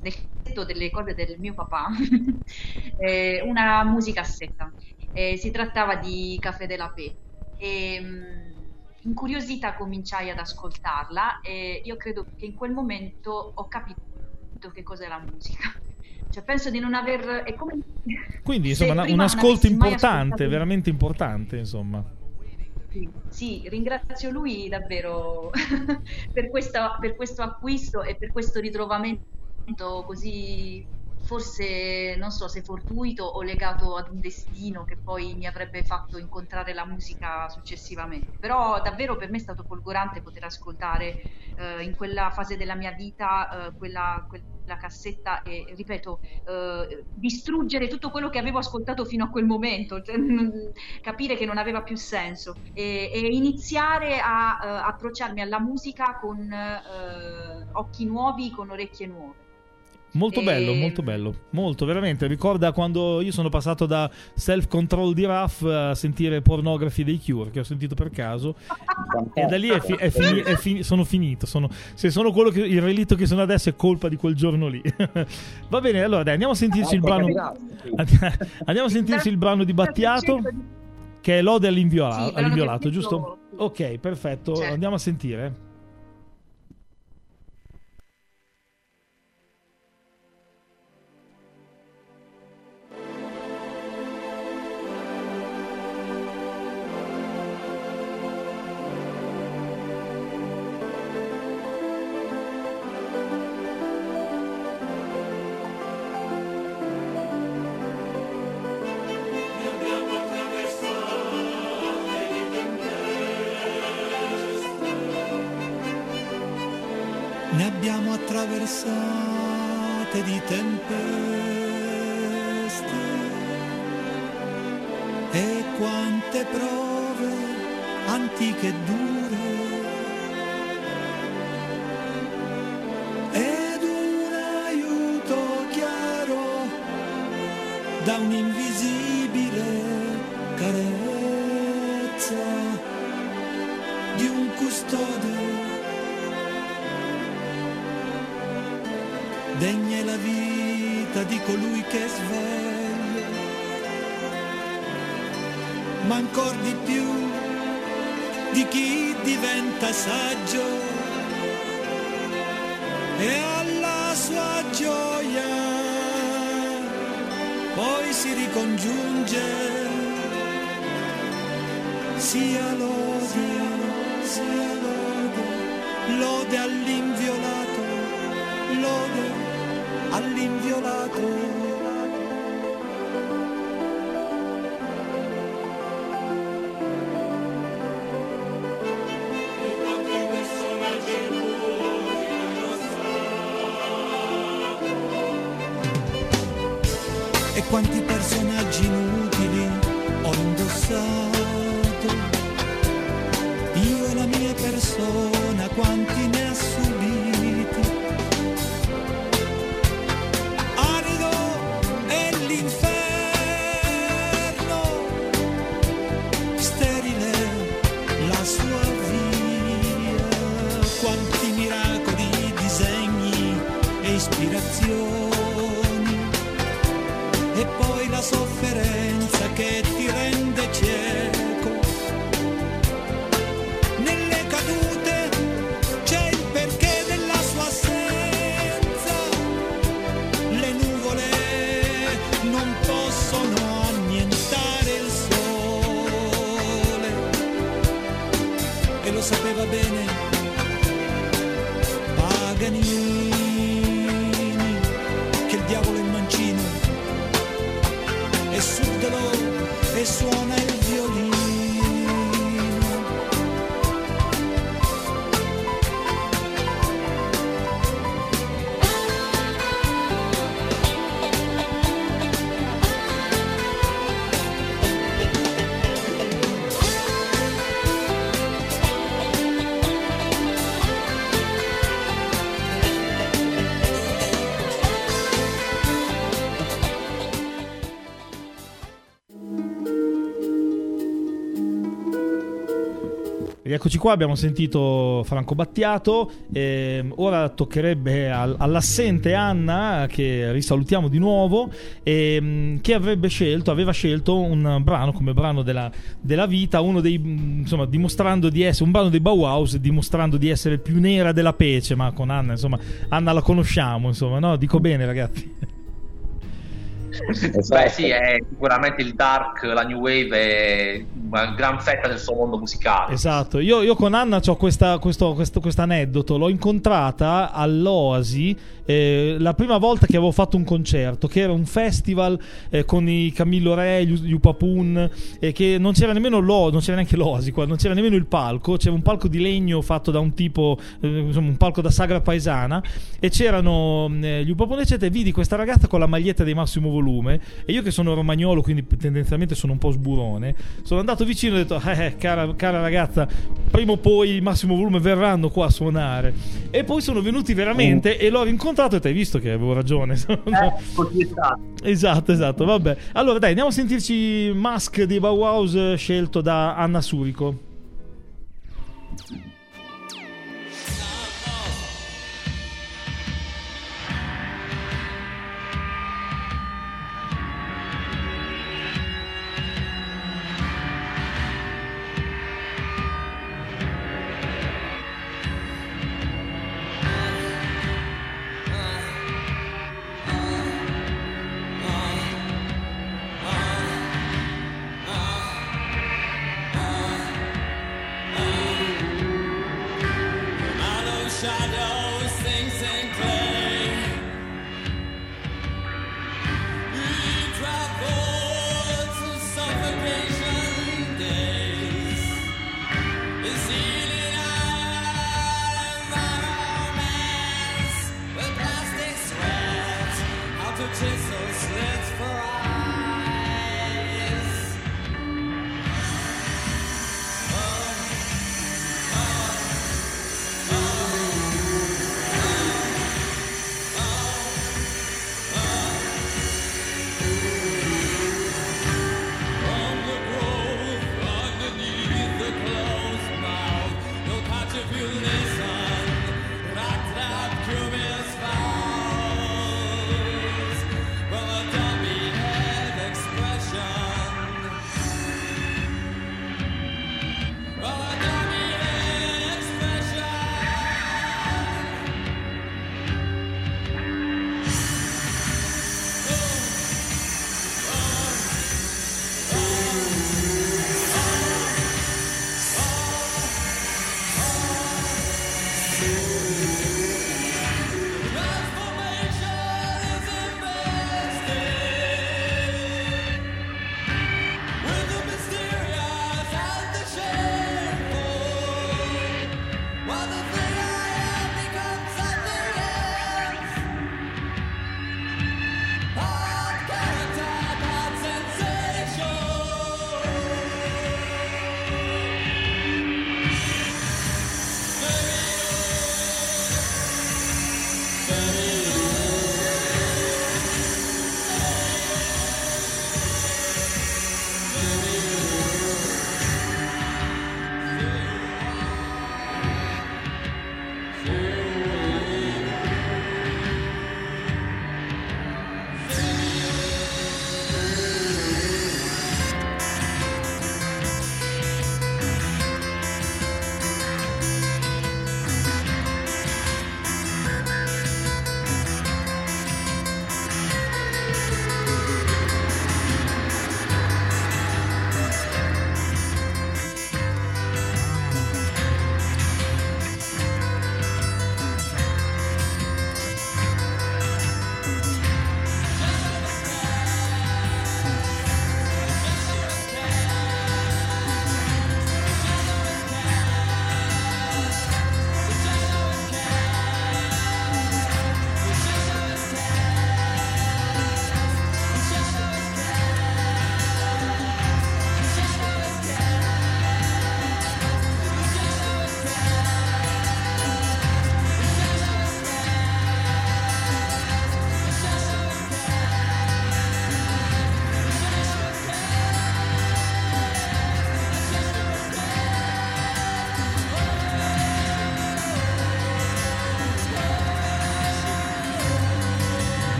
nel cassetto delle cose del mio papà *laughs* eh, una musicassetta. Eh, si trattava di Café de la Paix. E, mh, incuriosita cominciai ad ascoltarla e io credo che in quel momento ho capito che cos'è la musica. Cioè, penso di non aver. Come Quindi, *laughs* insomma, una- un ascolto importante, veramente importante, insomma. Sì, sì, ringrazio lui davvero *laughs* per, questa- per questo acquisto e per questo ritrovamento così forse non so se fortuito o legato ad un destino che poi mi avrebbe fatto incontrare la musica successivamente. Però davvero per me è stato folgorante poter ascoltare eh, in quella fase della mia vita eh, quella, quel- la cassetta e, ripeto, eh, distruggere tutto quello che avevo ascoltato fino a quel momento, cioè, capire che non aveva più senso e, e iniziare a uh, approcciarmi alla musica con uh, occhi nuovi, con orecchie nuove. Molto bello, e... molto bello, molto veramente. Ricorda quando io sono passato da Self Control di Raff a sentire Pornography dei Cure, che ho sentito per caso, e da lì è fi- è fini- è fini- sono finito. Sono, se sono quello che, il relitto che sono adesso è colpa di quel giorno lì. *laughs* Va bene, allora dai, andiamo a sentirci il brano. Andiamo a sentirci il brano di Battiato, che è Lode all'inviola- sì, all'inviolato, giusto? Ok, perfetto, certo. andiamo a sentire. Attraversate di tempeste? E quante prove antiche dure? Ed un aiuto chiaro da un'invisibile colui che è ma ancor di più di chi diventa saggio. E alla sua gioia poi si ricongiunge. Sia lode, sia lode, lode all'inviolato, lode all'inviolato. E quanti qua, abbiamo sentito Franco Battiato, eh, ora toccherebbe al, all'assente Anna, che risalutiamo di nuovo, eh, che avrebbe scelto, aveva scelto un brano come brano della, della vita, uno dei, insomma, dimostrando di essere, un brano dei Bauhaus, dimostrando di essere più nera della pece, ma con Anna, insomma, Anna la conosciamo, insomma, no? Dico bene ragazzi. Beh sì, è sicuramente il dark, la new wave è gran fetta del suo mondo musicale. Esatto, io, io con Anna ho questo, aneddoto, l'ho incontrata all'Oasi eh, la prima volta che avevo fatto un concerto, che era un festival eh, con i Camillo Re, gli, Upapun, e che non c'era nemmeno l'O, non c'era neanche l'Oasi qua, non c'era nemmeno il palco, c'era un palco di legno fatto da un tipo, eh, insomma un palco da sagra paesana, e c'erano eh, gli Upapun eccetera, e vidi questa ragazza con la maglietta di massimo volume, e io che sono romagnolo, quindi tendenzialmente sono un po' sburone, sono andato vicino e ho detto, eh, eh, cara, cara ragazza, prima o poi massimo volume verranno qua a suonare. E poi sono venuti veramente oh. e l'ho rincontrato incontrato e ti hai visto che avevo ragione. *laughs* Eh, esatto, esatto, vabbè. Allora dai, andiamo a sentirci Mask di Bauhaus scelto da Anna Surico.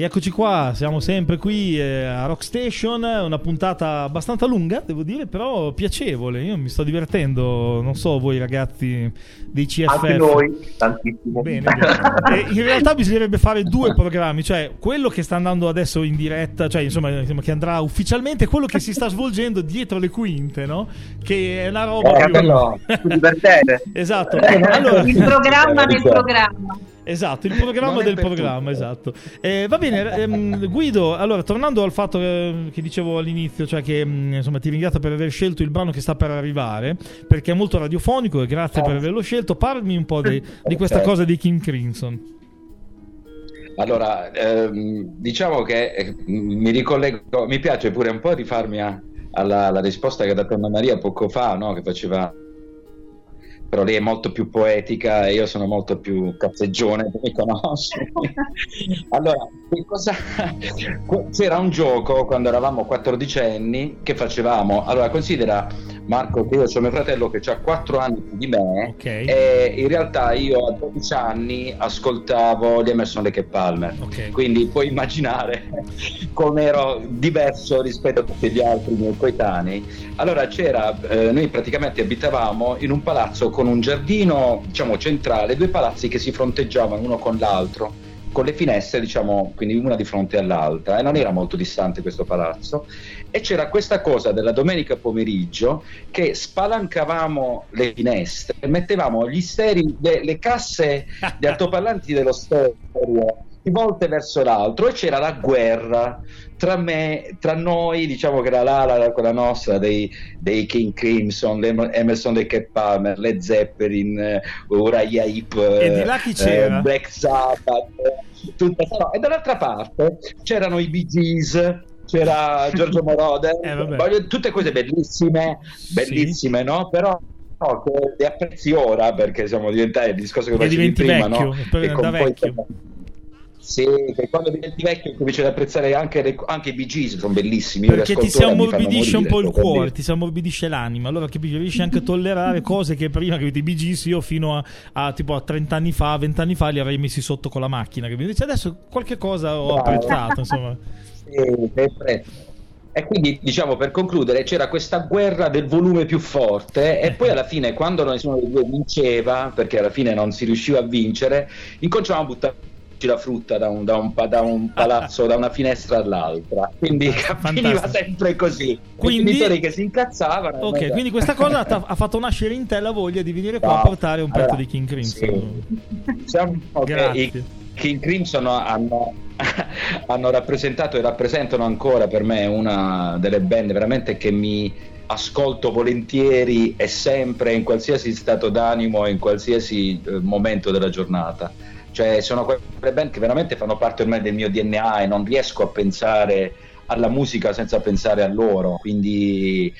Rieccoci qua, siamo sempre qui eh, a Rock Station, una puntata abbastanza lunga, devo dire, però piacevole. Io mi sto divertendo, non so voi ragazzi dei CFF. Anche noi, tantissimo. Bene, bene. in realtà bisognerebbe fare due *laughs* programmi, cioè quello che sta andando adesso in diretta, cioè insomma che andrà ufficialmente, quello che si sta svolgendo dietro le quinte, no? Che è una roba eh, più... *laughs* divertente. esatto. Allora... Il programma nel programma. Esatto, il programma del programma, tutto. esatto. Eh, va bene, ehm, Guido, allora tornando al fatto eh, che dicevo all'inizio, cioè che mm, insomma ti ringrazio per aver scelto il brano che sta per arrivare, perché è molto radiofonico e grazie oh. per averlo scelto. Parmi un po' di, di questa okay. cosa di King Crimson. Allora, ehm, diciamo che eh, mi ricollego, mi piace pure un po' rifarmi a, alla, alla, risposta che ha dato Anna Maria poco fa, no? che faceva però lei è molto più poetica e io sono molto più cazzeggione, mi conosci. *laughs* allora, cosa... *laughs* c'era un gioco quando eravamo 14 anni che facevamo, allora considera Marco io ho mio fratello che ha 4 anni più di me okay. e in realtà io a 12 anni ascoltavo gli Emerson Lake e Palmer, okay. quindi puoi immaginare *laughs* come ero diverso rispetto a tutti gli altri miei coetanei. Allora c'era, eh, noi praticamente abitavamo in un palazzo con un giardino diciamo centrale, due palazzi che si fronteggiavano uno con l'altro con le finestre, diciamo, quindi una di fronte all'altra, e non era molto distante questo palazzo. E c'era questa cosa della domenica pomeriggio che spalancavamo le finestre, mettevamo gli steri, le, le casse di altoparlanti dello stereo rivolte verso l'altro e c'era la guerra tra me, tra noi, diciamo che era l'ala, quella nostra, dei, dei King Crimson, Emerson De Cape Palmer, Led Zeppelin, Uriah Heep, e di là chi c'era? Uh, Black Sabbath, tutta, e dall'altra parte c'erano i Bee Gees, c'era Giorgio Moroder, eh, tutte cose bellissime, bellissime, sì. no? Però no, che le apprezzi ora perché siamo diventati il discorso che facevi prima, vecchio, no? E con vecchio. Poi, sì, che quando diventi vecchio cominci ad apprezzare anche, le, anche i Gees, sono bellissimi. Perché ti si ammorbidisce un po' il cuore, ti si ammorbidisce l'anima. Allora capisci, riesci anche a tollerare cose che prima che i Gees io fino a, a, tipo a 30 anni fa, 20 anni fa li avrei messi sotto con la macchina. Invece adesso qualche cosa ho Bravo. apprezzato, insomma. *laughs* sì, sempre. E quindi, diciamo, per concludere, c'era questa guerra del volume più forte e poi alla fine, quando nessuno dei due vinceva, perché alla fine non si riusciva a vincere, incominciavamo a buttare la frutta da un, da un, da un palazzo, da una finestra all'altra. Quindi ah, finiva sempre così. Quindi, I genitori che si incazzavano. Ok, no, quindi questa cosa ha fatto nascere in te la voglia di venire qua no, a portare un allora, pezzo di King Crimson. Sì. Diciamo i King Crimson hanno, *laughs* hanno rappresentato e rappresentano ancora per me una delle band veramente che mi ascolto volentieri e sempre in qualsiasi stato d'animo e in qualsiasi eh, momento della giornata. Cioè sono quelle band che veramente fanno parte ormai del mio DNA e non riesco a pensare alla musica senza pensare a loro, quindi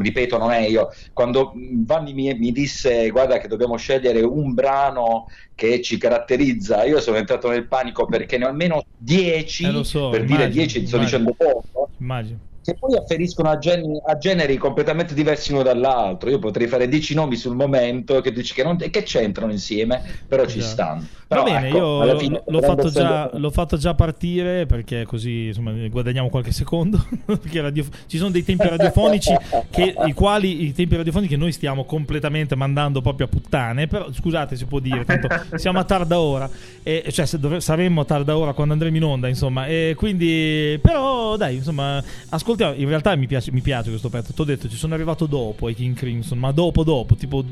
ripeto, non è io. Quando Vanni mi, mi, disse guarda che dobbiamo scegliere un brano che ci caratterizza, io sono entrato nel panico perché ne ho almeno 10, eh so, per immagino, dire 10 sto dicendo poco. Immagino che poi afferiscono a, gen- a, generi completamente diversi uno dall'altro. Io potrei fare dieci nomi sul momento che dici che, non, che c'entrano insieme, però ci stanno. Però, Va bene, ecco, io fine, l'ho, fatto già, l'ho, fatto già, partire perché così insomma, guadagniamo qualche secondo. *laughs* perché radio, ci sono dei tempi radiofonici che, i quali i tempi radiofonici che noi stiamo completamente mandando proprio a puttane. Però scusate, si può dire, tanto siamo a tarda ora, e, cioè dov- saremmo a tarda ora quando andremo in onda, insomma. E quindi, però, dai, insomma, ascoltiamo. In realtà mi piace, mi piace questo pezzo. Ti ho detto, ci sono arrivato dopo ai King Crimson, ma dopo, dopo, tipo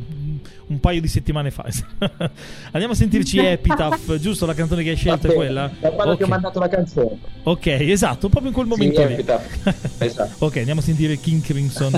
un paio di settimane fa. *laughs* Andiamo a sentirci *laughs* Epitaph, giusto la canzone che hai scelto è quella? Da quando okay. ti ho mandato la canzone. Ok, esatto, proprio in quel momento sì, lì. *laughs* esatto. ok, andiamo a sentire King Crimson.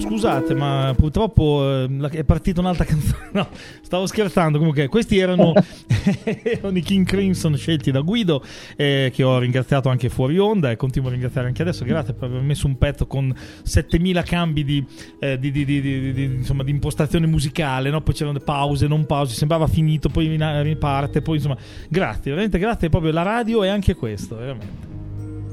Scusate, ma purtroppo eh, è partita un'altra *laughs* canzone. No, stavo scherzando. Comunque, questi erano, *laughs* erano i King Crimson scelti da Guido, eh, che ho ringraziato anche fuori onda e continuo a ringraziare anche adesso. Grazie per aver messo un pezzo con 7000 cambi di, eh, di, di, insomma, di impostazione musicale. No? Poi c'erano pause, non pause, sembrava finito, poi riparte. Poi, insomma, grazie, veramente grazie. Proprio la radio è anche questo, veramente.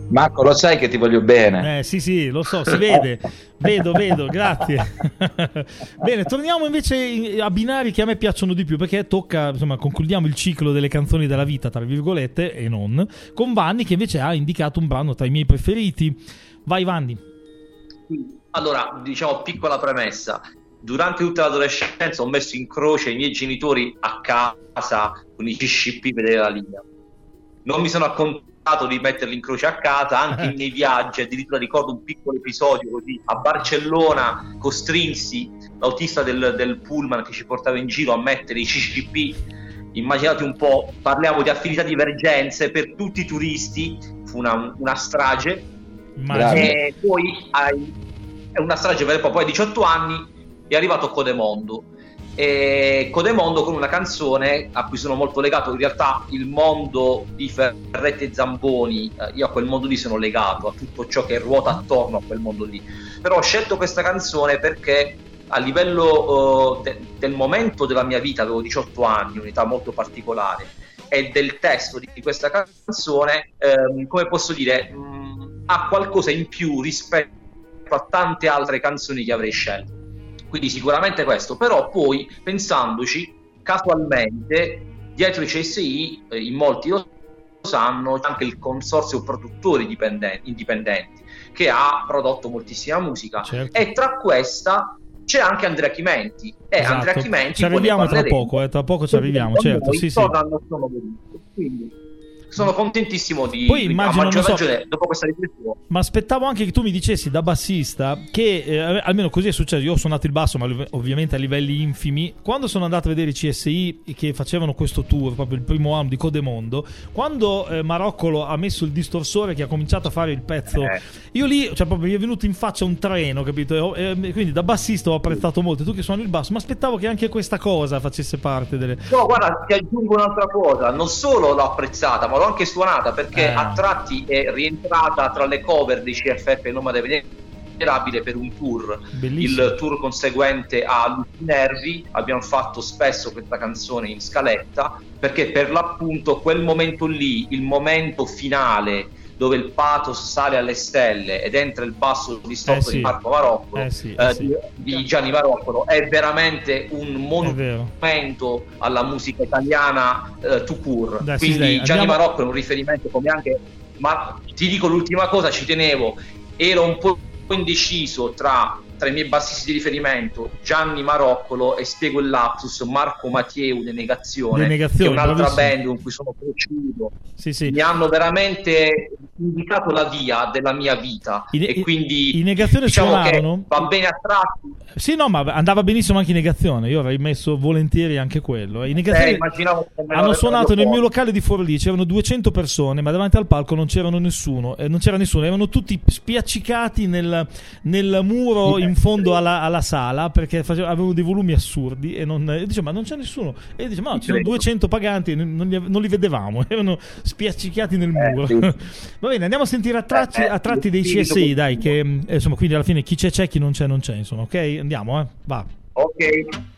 Marco, lo sai che ti voglio bene. Eh, sì, sì, lo so, si vede. vedo, vedo, grazie. *laughs* Bene, torniamo invece a binari che a me piacciono di più perché tocca, insomma, concludiamo il ciclo delle canzoni della vita, tra virgolette, e non, con Vanni che invece ha indicato un brano tra i miei preferiti. Vai Vanni. Allora, diciamo, piccola premessa. Durante tutta l'adolescenza ho messo in croce i miei genitori a casa con i CCP per la linea. Non mi sono accontato di metterli in croce a casa anche *laughs* nei viaggi addirittura ricordo un piccolo episodio così a Barcellona costrinsi l'autista del, del pullman che ci portava in giro a mettere i CCP immaginate un po' parliamo di affinità divergenze per tutti i turisti fu una, una strage. E poi è una strage per poi a 18 anni è arrivato Codemondo e Codemondo con una canzone a cui sono molto legato. In realtà il mondo di Ferretti e Zamboni eh, io a quel mondo lì sono legato a tutto ciò che ruota attorno a quel mondo lì. Però ho scelto questa canzone perché a livello uh, de- del momento della mia vita avevo 18 anni un'età molto particolare e del testo di questa canzone ehm, come posso dire mh, ha qualcosa in più rispetto a tante altre canzoni che avrei scelto quindi sicuramente questo, però poi pensandoci casualmente dietro i CSI, eh, in molti lo sanno, c'è anche il consorzio produttori dipendenti, indipendenti che ha prodotto moltissima musica certo. e tra questa c'è anche Andrea Chimenti e esatto. Andrea Chimenti ci arriviamo tra poco, eh, tra poco ci arriviamo, certo, sì, sì. Quindi sono contentissimo di Poi immagino, so, ragione, dopo questa riflessione. Ma aspettavo anche che tu mi dicessi da bassista che eh, almeno così è successo. Io ho suonato il basso, ma ovviamente a livelli infimi. Quando sono andato a vedere i CSI che facevano questo tour, proprio il primo anno di Codemondo, quando eh, Maroccolo ha messo il distorsore che ha cominciato a fare il pezzo, eh. io lì, cioè proprio mi è venuto in faccia un treno, capito? E, quindi da bassista ho apprezzato molto. Tu che suoni il basso, ma aspettavo che anche questa cosa facesse parte delle. No, guarda, ti aggiungo un'altra cosa. Non solo l'ho apprezzata, ma l'ho anche suonata perché eh. a tratti è rientrata tra le cover di CFF Nomade Venerabile per un tour, Bellissimo. il tour conseguente a Luci Nervi. Abbiamo fatto spesso questa canzone in scaletta perché per l'appunto quel momento lì, il momento finale dove il pathos sale alle stelle ed entra il basso distorto eh sì. di Marco Maroccolo, eh sì, eh, eh sì. Di, Gianni Maroccolo, è veramente un monumento alla musica italiana eh, to pur. Dai, Quindi dai, Gianni andiamo... Maroccolo è un riferimento come anche... Ma ti dico l'ultima cosa, ci tenevo, ero un po' indeciso tra tra i miei bassisti di riferimento Gianni Maroccolo e spiego il lapsus Marco Matteu De Negazione, Negazione che è un'altra bravissimo. band con cui sono cresciuto. Sì, sì. mi hanno veramente indicato la via della mia vita. I, e quindi i Negazione diciamo suonarono? va bene a tratti. Sì no ma andava benissimo anche in Negazione. Io avrei messo volentieri anche quello. I Negazione eh, hanno suonato nel mio locale di Forlì c'erano 200 persone ma davanti al palco non c'erano nessuno eh, non c'era nessuno erano tutti spiaccicati nel, nel muro in in fondo alla, alla sala perché facevo, avevo dei volumi assurdi e, non, e dice ma non c'è nessuno? E dice ma no, ci sono 200 paganti non li, non li vedevamo *laughs* erano spiaccicchiati nel eh, muro. eh, sì. *laughs* va bene andiamo a sentire a tratti, eh, a tratti dei CSI dai che eh, insomma quindi alla fine chi c'è c'è chi non c'è non c'è insomma ok? Andiamo eh. Va. Ok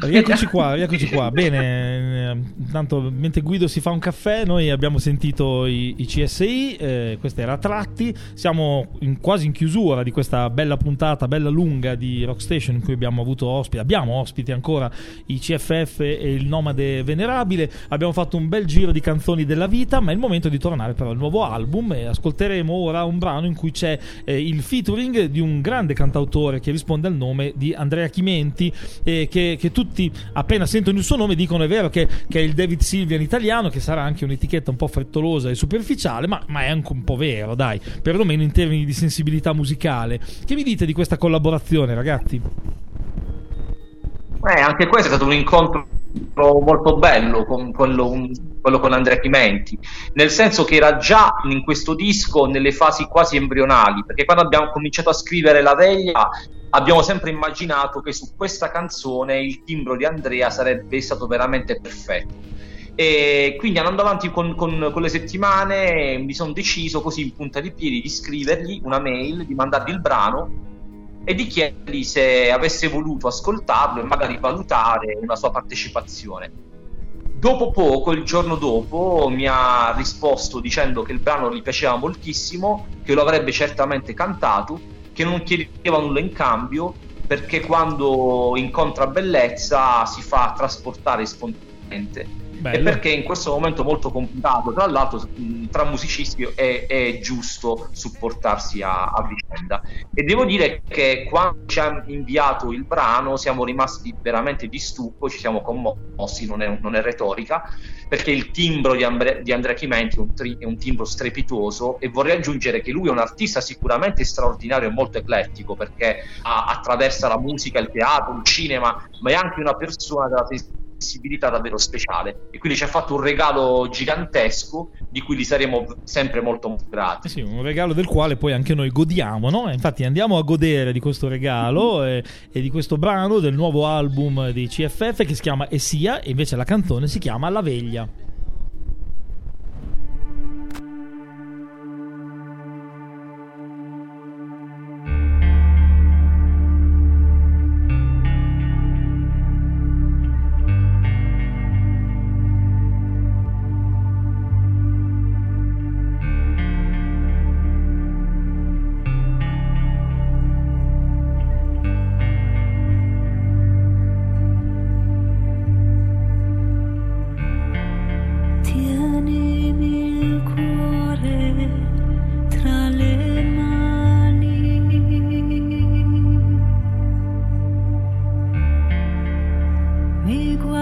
rieccoci qua, *laughs* rieccoci qua. Bene, eh, intanto mentre Guido si fa un caffè, noi abbiamo sentito i, i CSI, eh, questa era Tratti, siamo in, quasi in chiusura di questa bella puntata, bella lunga di Rockstation in cui abbiamo avuto ospiti, abbiamo ospiti ancora i CFF e il Nomade Venerabile, abbiamo fatto un bel giro di canzoni della vita, ma è il momento di tornare però al nuovo album e ascolteremo ora un brano in cui c'è eh, il featuring di un grande cantautore che risponde al nome di Andrea Chimenti, eh, che, che, tutti appena sentono il suo nome dicono è vero che, che, è il David Silvian italiano, che sarà anche un'etichetta un po' frettolosa e superficiale, ma, ma è anche un po' vero, dai, perlomeno in termini di sensibilità musicale. Che mi dite di questa collaborazione, ragazzi? Eh, anche questo è stato un incontro molto bello con quello, quello, con Andrea Chimenti, nel senso che era già in questo disco nelle fasi quasi embrionali, perché quando abbiamo cominciato a scrivere La Veglia abbiamo sempre immaginato che su questa canzone il timbro di Andrea sarebbe stato veramente perfetto. E quindi andando avanti con, con, con le settimane mi sono deciso così in punta di piedi di scrivergli una mail, di mandargli il brano e di chiedergli se avesse voluto ascoltarlo e magari valutare una sua partecipazione. Dopo poco, il giorno dopo, mi ha risposto dicendo che il brano gli piaceva moltissimo, che lo avrebbe certamente cantato, che non chiedeva nulla in cambio, perché quando incontra bellezza si fa trasportare spontaneamente Bello. e perché in questo momento molto complicato, tra l'altro, tra musicisti è, è giusto supportarsi a, a, vicenda. E devo dire che quando ci ha inviato il brano siamo rimasti veramente di stucco, ci siamo commossi, non è, non è retorica, perché il timbro di, Andre, di Andrea Chimenti è un, tri, è un, timbro strepitoso e vorrei aggiungere che lui è un artista sicuramente straordinario e molto eclettico perché attraversa la musica, il teatro, il cinema, ma è anche una persona della sensibilità davvero speciale e quindi ci ha fatto un regalo gigantesco di cui gli saremo sempre molto grati. Eh sì, un regalo del quale poi anche noi godiamo, no? Infatti andiamo a godere di questo regalo e, e di questo brano del nuovo album di CFF che si chiama Essia e invece la canzone si chiama La Veglia.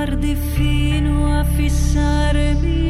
guardi fino a fissarmi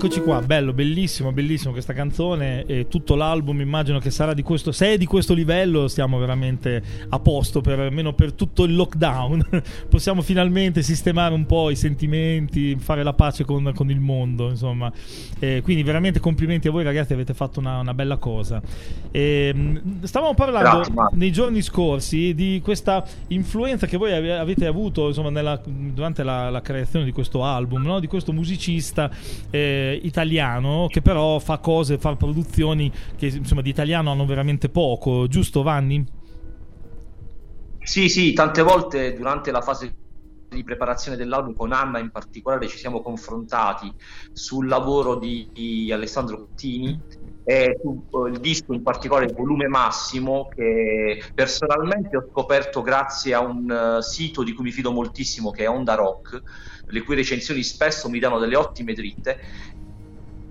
rieccoci qua, bello, bellissimo, bellissimo questa canzone e tutto l'album immagino che sarà di questo, se è di questo livello stiamo veramente a posto per almeno per tutto il lockdown, *laughs* possiamo finalmente sistemare un po' i sentimenti, fare la pace con, con il mondo, insomma, eh, quindi veramente complimenti a voi ragazzi, avete fatto una, una bella cosa. Eh, stavamo parlando Grazie, nei giorni scorsi di questa influenza che voi avete avuto insomma, nella, durante la, la, creazione di questo album, no? di questo musicista eh, italiano che però fa cose, fa produzioni che insomma di italiano hanno veramente poco, giusto Vanni? Sì, sì, tante volte durante la fase di preparazione dell'album con Anna in particolare ci siamo confrontati sul lavoro di, di Alessandro Cottini e sul il disco in particolare il volume massimo che personalmente ho scoperto grazie a un uh, sito di cui mi fido moltissimo che è Onda Rock le cui recensioni spesso mi danno delle ottime dritte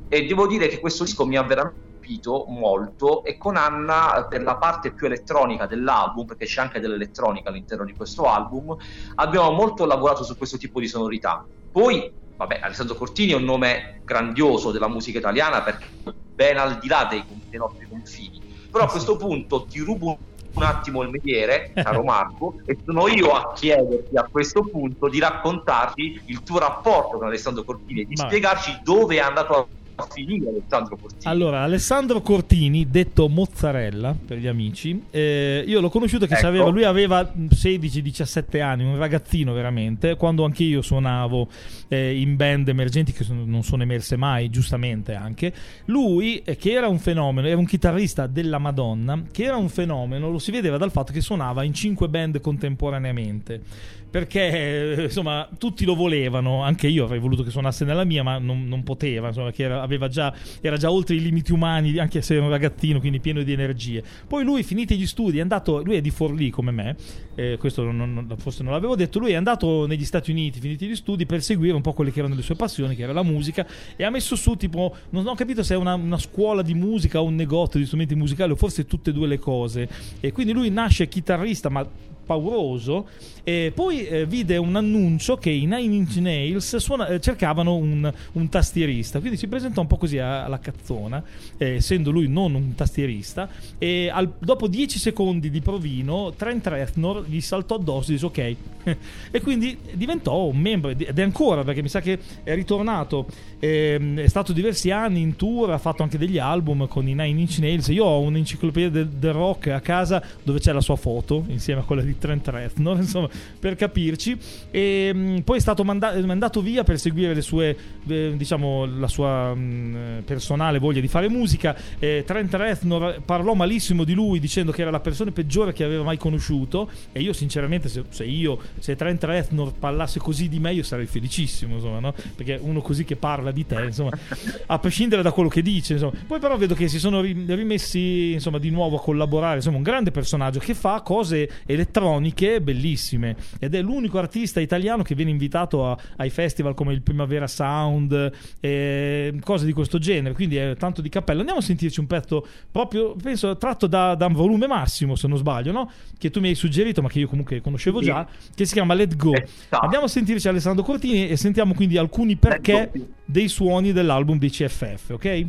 e devo dire che questo disco mi ha veramente colpito molto e con Anna per la parte più elettronica dell'album perché c'è anche dell'elettronica all'interno di questo album abbiamo molto lavorato su questo tipo di sonorità. Poi vabbè Alessandro Cortini è un nome grandioso della musica italiana perché ben al di là dei, dei nostri confini. Però a questo punto ti rubo un attimo il mediere, caro Marco, e sono io a chiederti a questo punto di raccontarci il tuo rapporto con Alessandro Cortini e di Ma... spiegarci dove è andato a finire Alessandro Cortini? Allora, Alessandro Cortini, detto Mozzarella per gli amici, eh, io l'ho conosciuto che ecco. aveva, lui aveva 16-17 anni, un ragazzino veramente, quando anche io suonavo eh, in band emergenti che sono, non sono emerse mai, giustamente anche. Lui, eh, che era un fenomeno, era un chitarrista della Madonna, che era un fenomeno, lo si vedeva dal fatto che suonava in 5 band contemporaneamente perché eh, insomma tutti lo volevano, anche io avrei voluto che suonasse nella mia, ma non, non poteva, insomma, che era già, era, già, oltre i limiti umani, anche se era un ragazzino, quindi pieno di energie. Poi lui, finiti gli studi, è andato, lui è di Forlì come me, eh, questo non, non, forse non l'avevo detto, lui è andato negli Stati Uniti, finiti gli studi, per seguire un po' quelle che erano le sue passioni, che era la musica, e ha messo su tipo, non ho capito se è una, una scuola di musica o un negozio di strumenti musicali, o forse tutte e due le cose. E quindi lui nasce chitarrista, ma pauroso e poi eh, vide un annuncio che i Nine Inch Nails suona, eh, cercavano un, un, tastierista. Quindi si presentò un po' così alla cazzona eh, essendo lui non un tastierista e al, dopo 10 secondi di provino Trent Reznor gli saltò addosso e disse ok. *laughs* E quindi diventò un membro ed è ancora perché mi sa che è ritornato ehm, è stato diversi anni in tour ha fatto anche degli album con i Nine Inch Nails. Io ho un'enciclopedia del, del rock a casa dove c'è la sua foto insieme a quella di Trent Reznor, *laughs* insomma, per capirci. E mh, mm, poi è stato manda- mandato via per seguire le sue, eh, diciamo, la sua mh, mm, personale voglia di fare musica. Eh, Trent Reznor parlò malissimo di lui dicendo che era la persona peggiore che aveva mai conosciuto. E io, sinceramente, se, se io, se Trent Reznor parlasse così di me, io sarei felicissimo, insomma, no? Perché uno così che parla di te, insomma, *laughs* a prescindere da quello che dice, insomma. Poi però vedo che si sono rimessi, insomma, di nuovo a collaborare, insomma, un grande personaggio che fa cose elettroniche elettroniche bellissime ed è l'unico artista italiano che viene invitato a, ai festival come il Primavera Sound e cose di questo genere quindi è tanto di cappello. Andiamo a sentirci un pezzo proprio penso tratto da, da un volume massimo se non sbaglio no? che tu mi hai suggerito ma che io comunque conoscevo già che si chiama Let Go. Andiamo a sentirci Alessandro Cortini e sentiamo quindi alcuni perché dei suoni dell'album di CFF ok?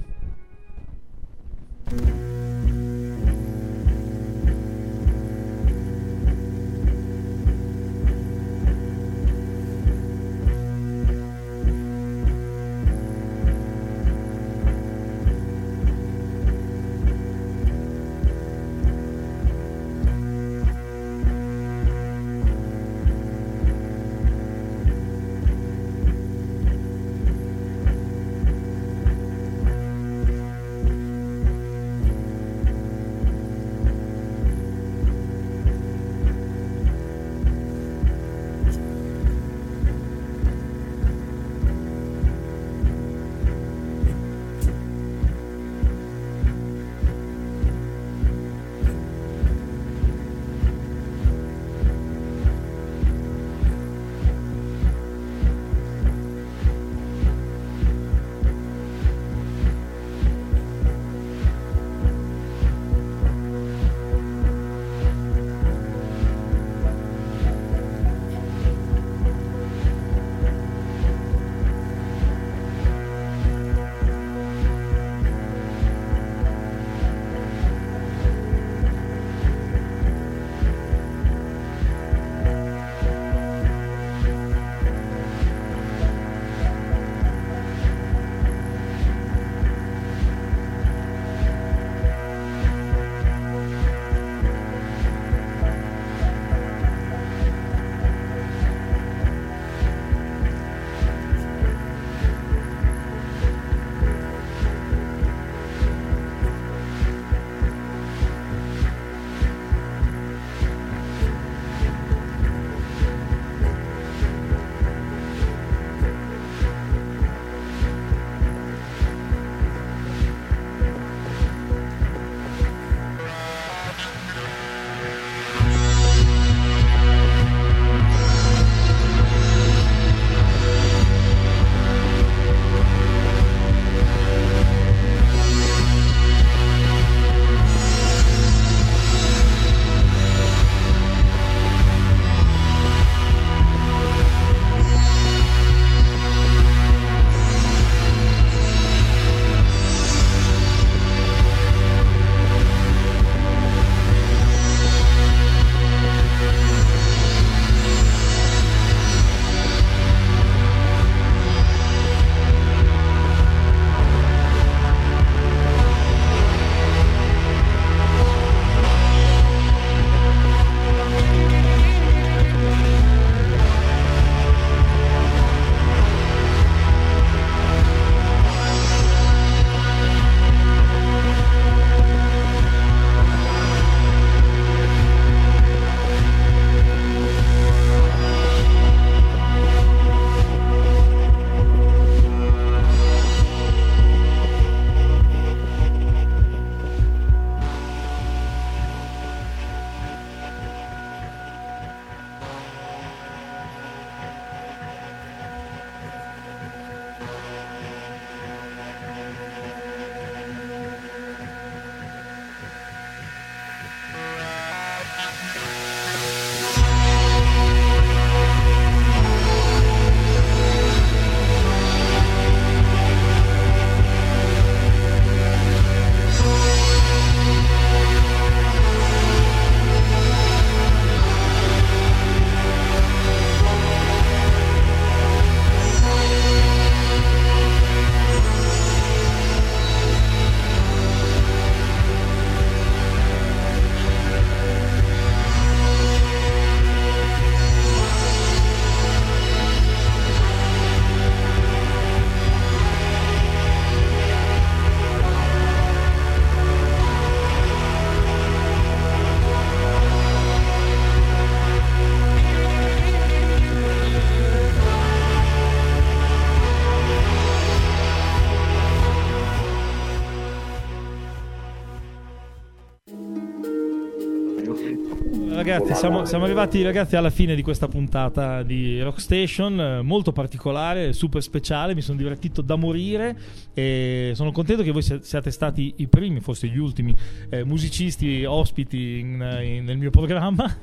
Ragazzi, siamo, siamo, arrivati ragazzi alla fine di questa puntata di Rock Station, molto particolare, super speciale, mi sono divertito da morire e sono contento che voi siate stati i primi, forse gli ultimi eh, musicisti ospiti in, in, nel mio programma.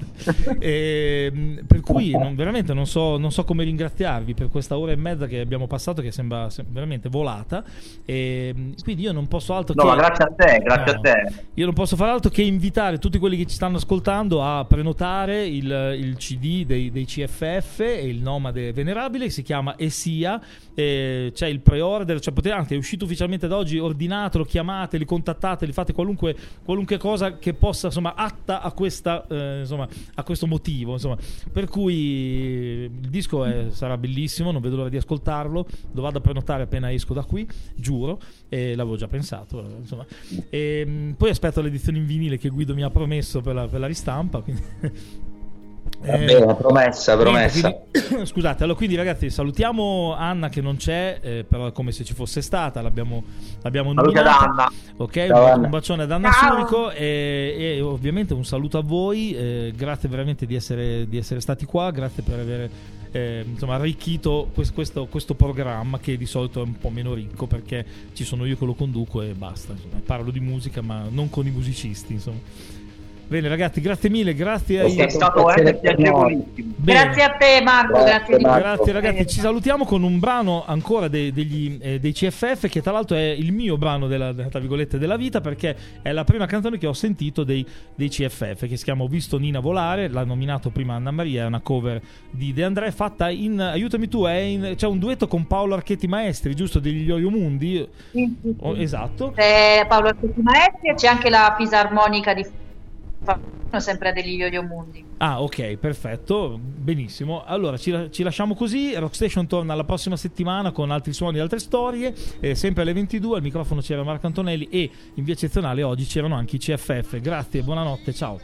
*laughs* e, per cui non, veramente non so, non so, come ringraziarvi per questa ora e mezza che abbiamo passato che sembra veramente volata e quindi io non posso altro no, che... No, grazie a te, grazie no, a te. Io non posso fare altro che invitare tutti quelli che ci stanno ascoltando a prenotare il, il CD dei, dei, CFF e il nomade venerabile si chiama Esia. Eh, c'è il pre-order, cioè potete, anzi è uscito ufficialmente da oggi, ordinatelo, chiamateli, contattateli, fate qualunque, qualunque cosa che possa, insomma, atta a, questa, eh, insomma, a questo motivo. Insomma. Per cui il disco è, sarà bellissimo, non vedo l'ora di ascoltarlo, lo vado a prenotare appena esco da qui, giuro, e l'avevo già pensato. Insomma. E, ehm, poi aspetto l'edizione in vinile che Guido mi ha promesso per la, per la ristampa. Quindi... Eh, bene, promessa, promessa. Quindi, *coughs* scusate, allora quindi ragazzi salutiamo Anna che non c'è, eh, però è come se ci fosse stata, l'abbiamo, l'abbiamo nominata. Ok, Ciao, un, un, bacione ad Anna Ciao. Surico e, e, ovviamente un saluto a voi, eh, grazie veramente di essere, di essere, stati qua, grazie per aver eh, insomma, arricchito questo, questo, questo, programma che di solito è un po' meno ricco perché ci sono io che lo conduco e basta, insomma, parlo di musica ma non con i musicisti. Insomma. Bene ragazzi, grazie mille, grazie a È stato piacevolissimo. Grazie a te Marco, grazie, grazie, grazie ragazzi, ci salutiamo con un brano ancora dei, degli, eh, dei CFF che tra l'altro è il mio brano della, della, vita perché è la prima canzone che ho sentito dei, dei, CFF che si chiama Ho visto Nina volare, l'ha nominato prima Anna Maria, è una cover di De André fatta in, aiutami tu, in, c'è un duetto con Paolo Archetti Maestri, giusto, degli Ioio Mundi? Sì, sì, sì. Oh, esatto. C'è Paolo Archetti Maestri e c'è anche la fisarmonica di fanno sempre degli yo-yo mundi. Ah, ok, perfetto, benissimo. Allora ci, ci, lasciamo così. Rockstation torna la prossima settimana con altri suoni e altre storie. Eh, sempre alle 22. Al microfono c'era Marco Antonelli e in via eccezionale oggi c'erano anche i CFF. Grazie, buonanotte, ciao.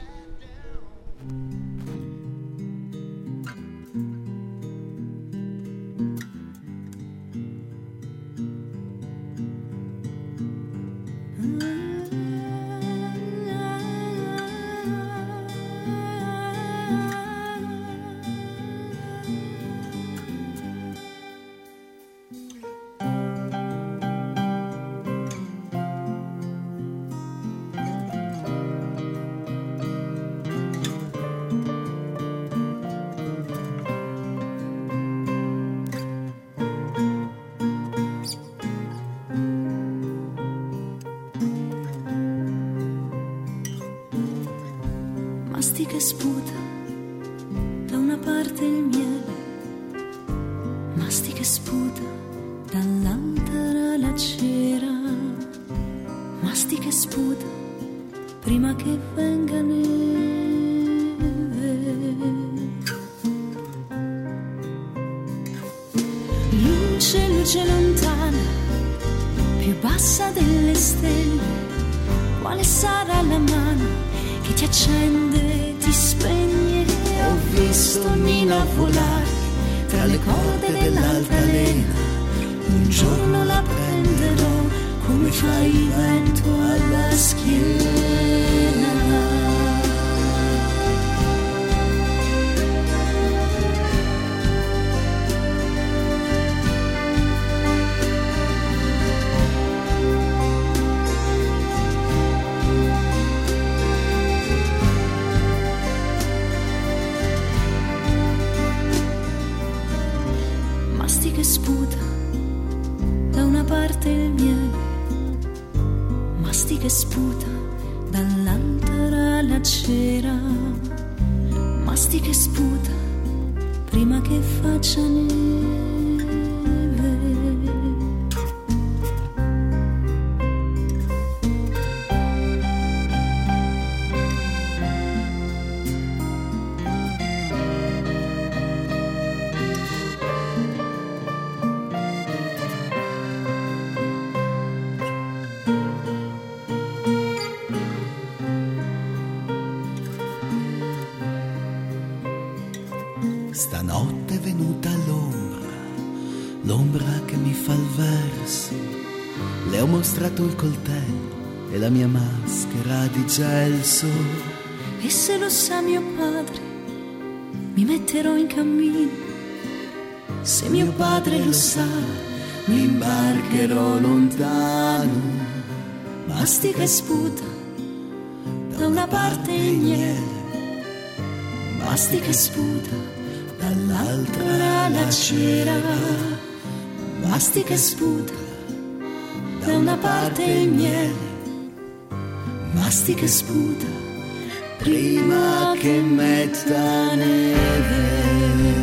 Mostrato il coltello e la mia maschera di gelso E se lo sa mio padre, mi metterò in cammino. Se mio padre lo sa, mi imbarcherò lontano. Mastica e sputa, da una parte il miele, mastica e sputa, dall'altra la cera. Mastica e sputa, da una parte il miele, mastica e sputa prima che metta neve.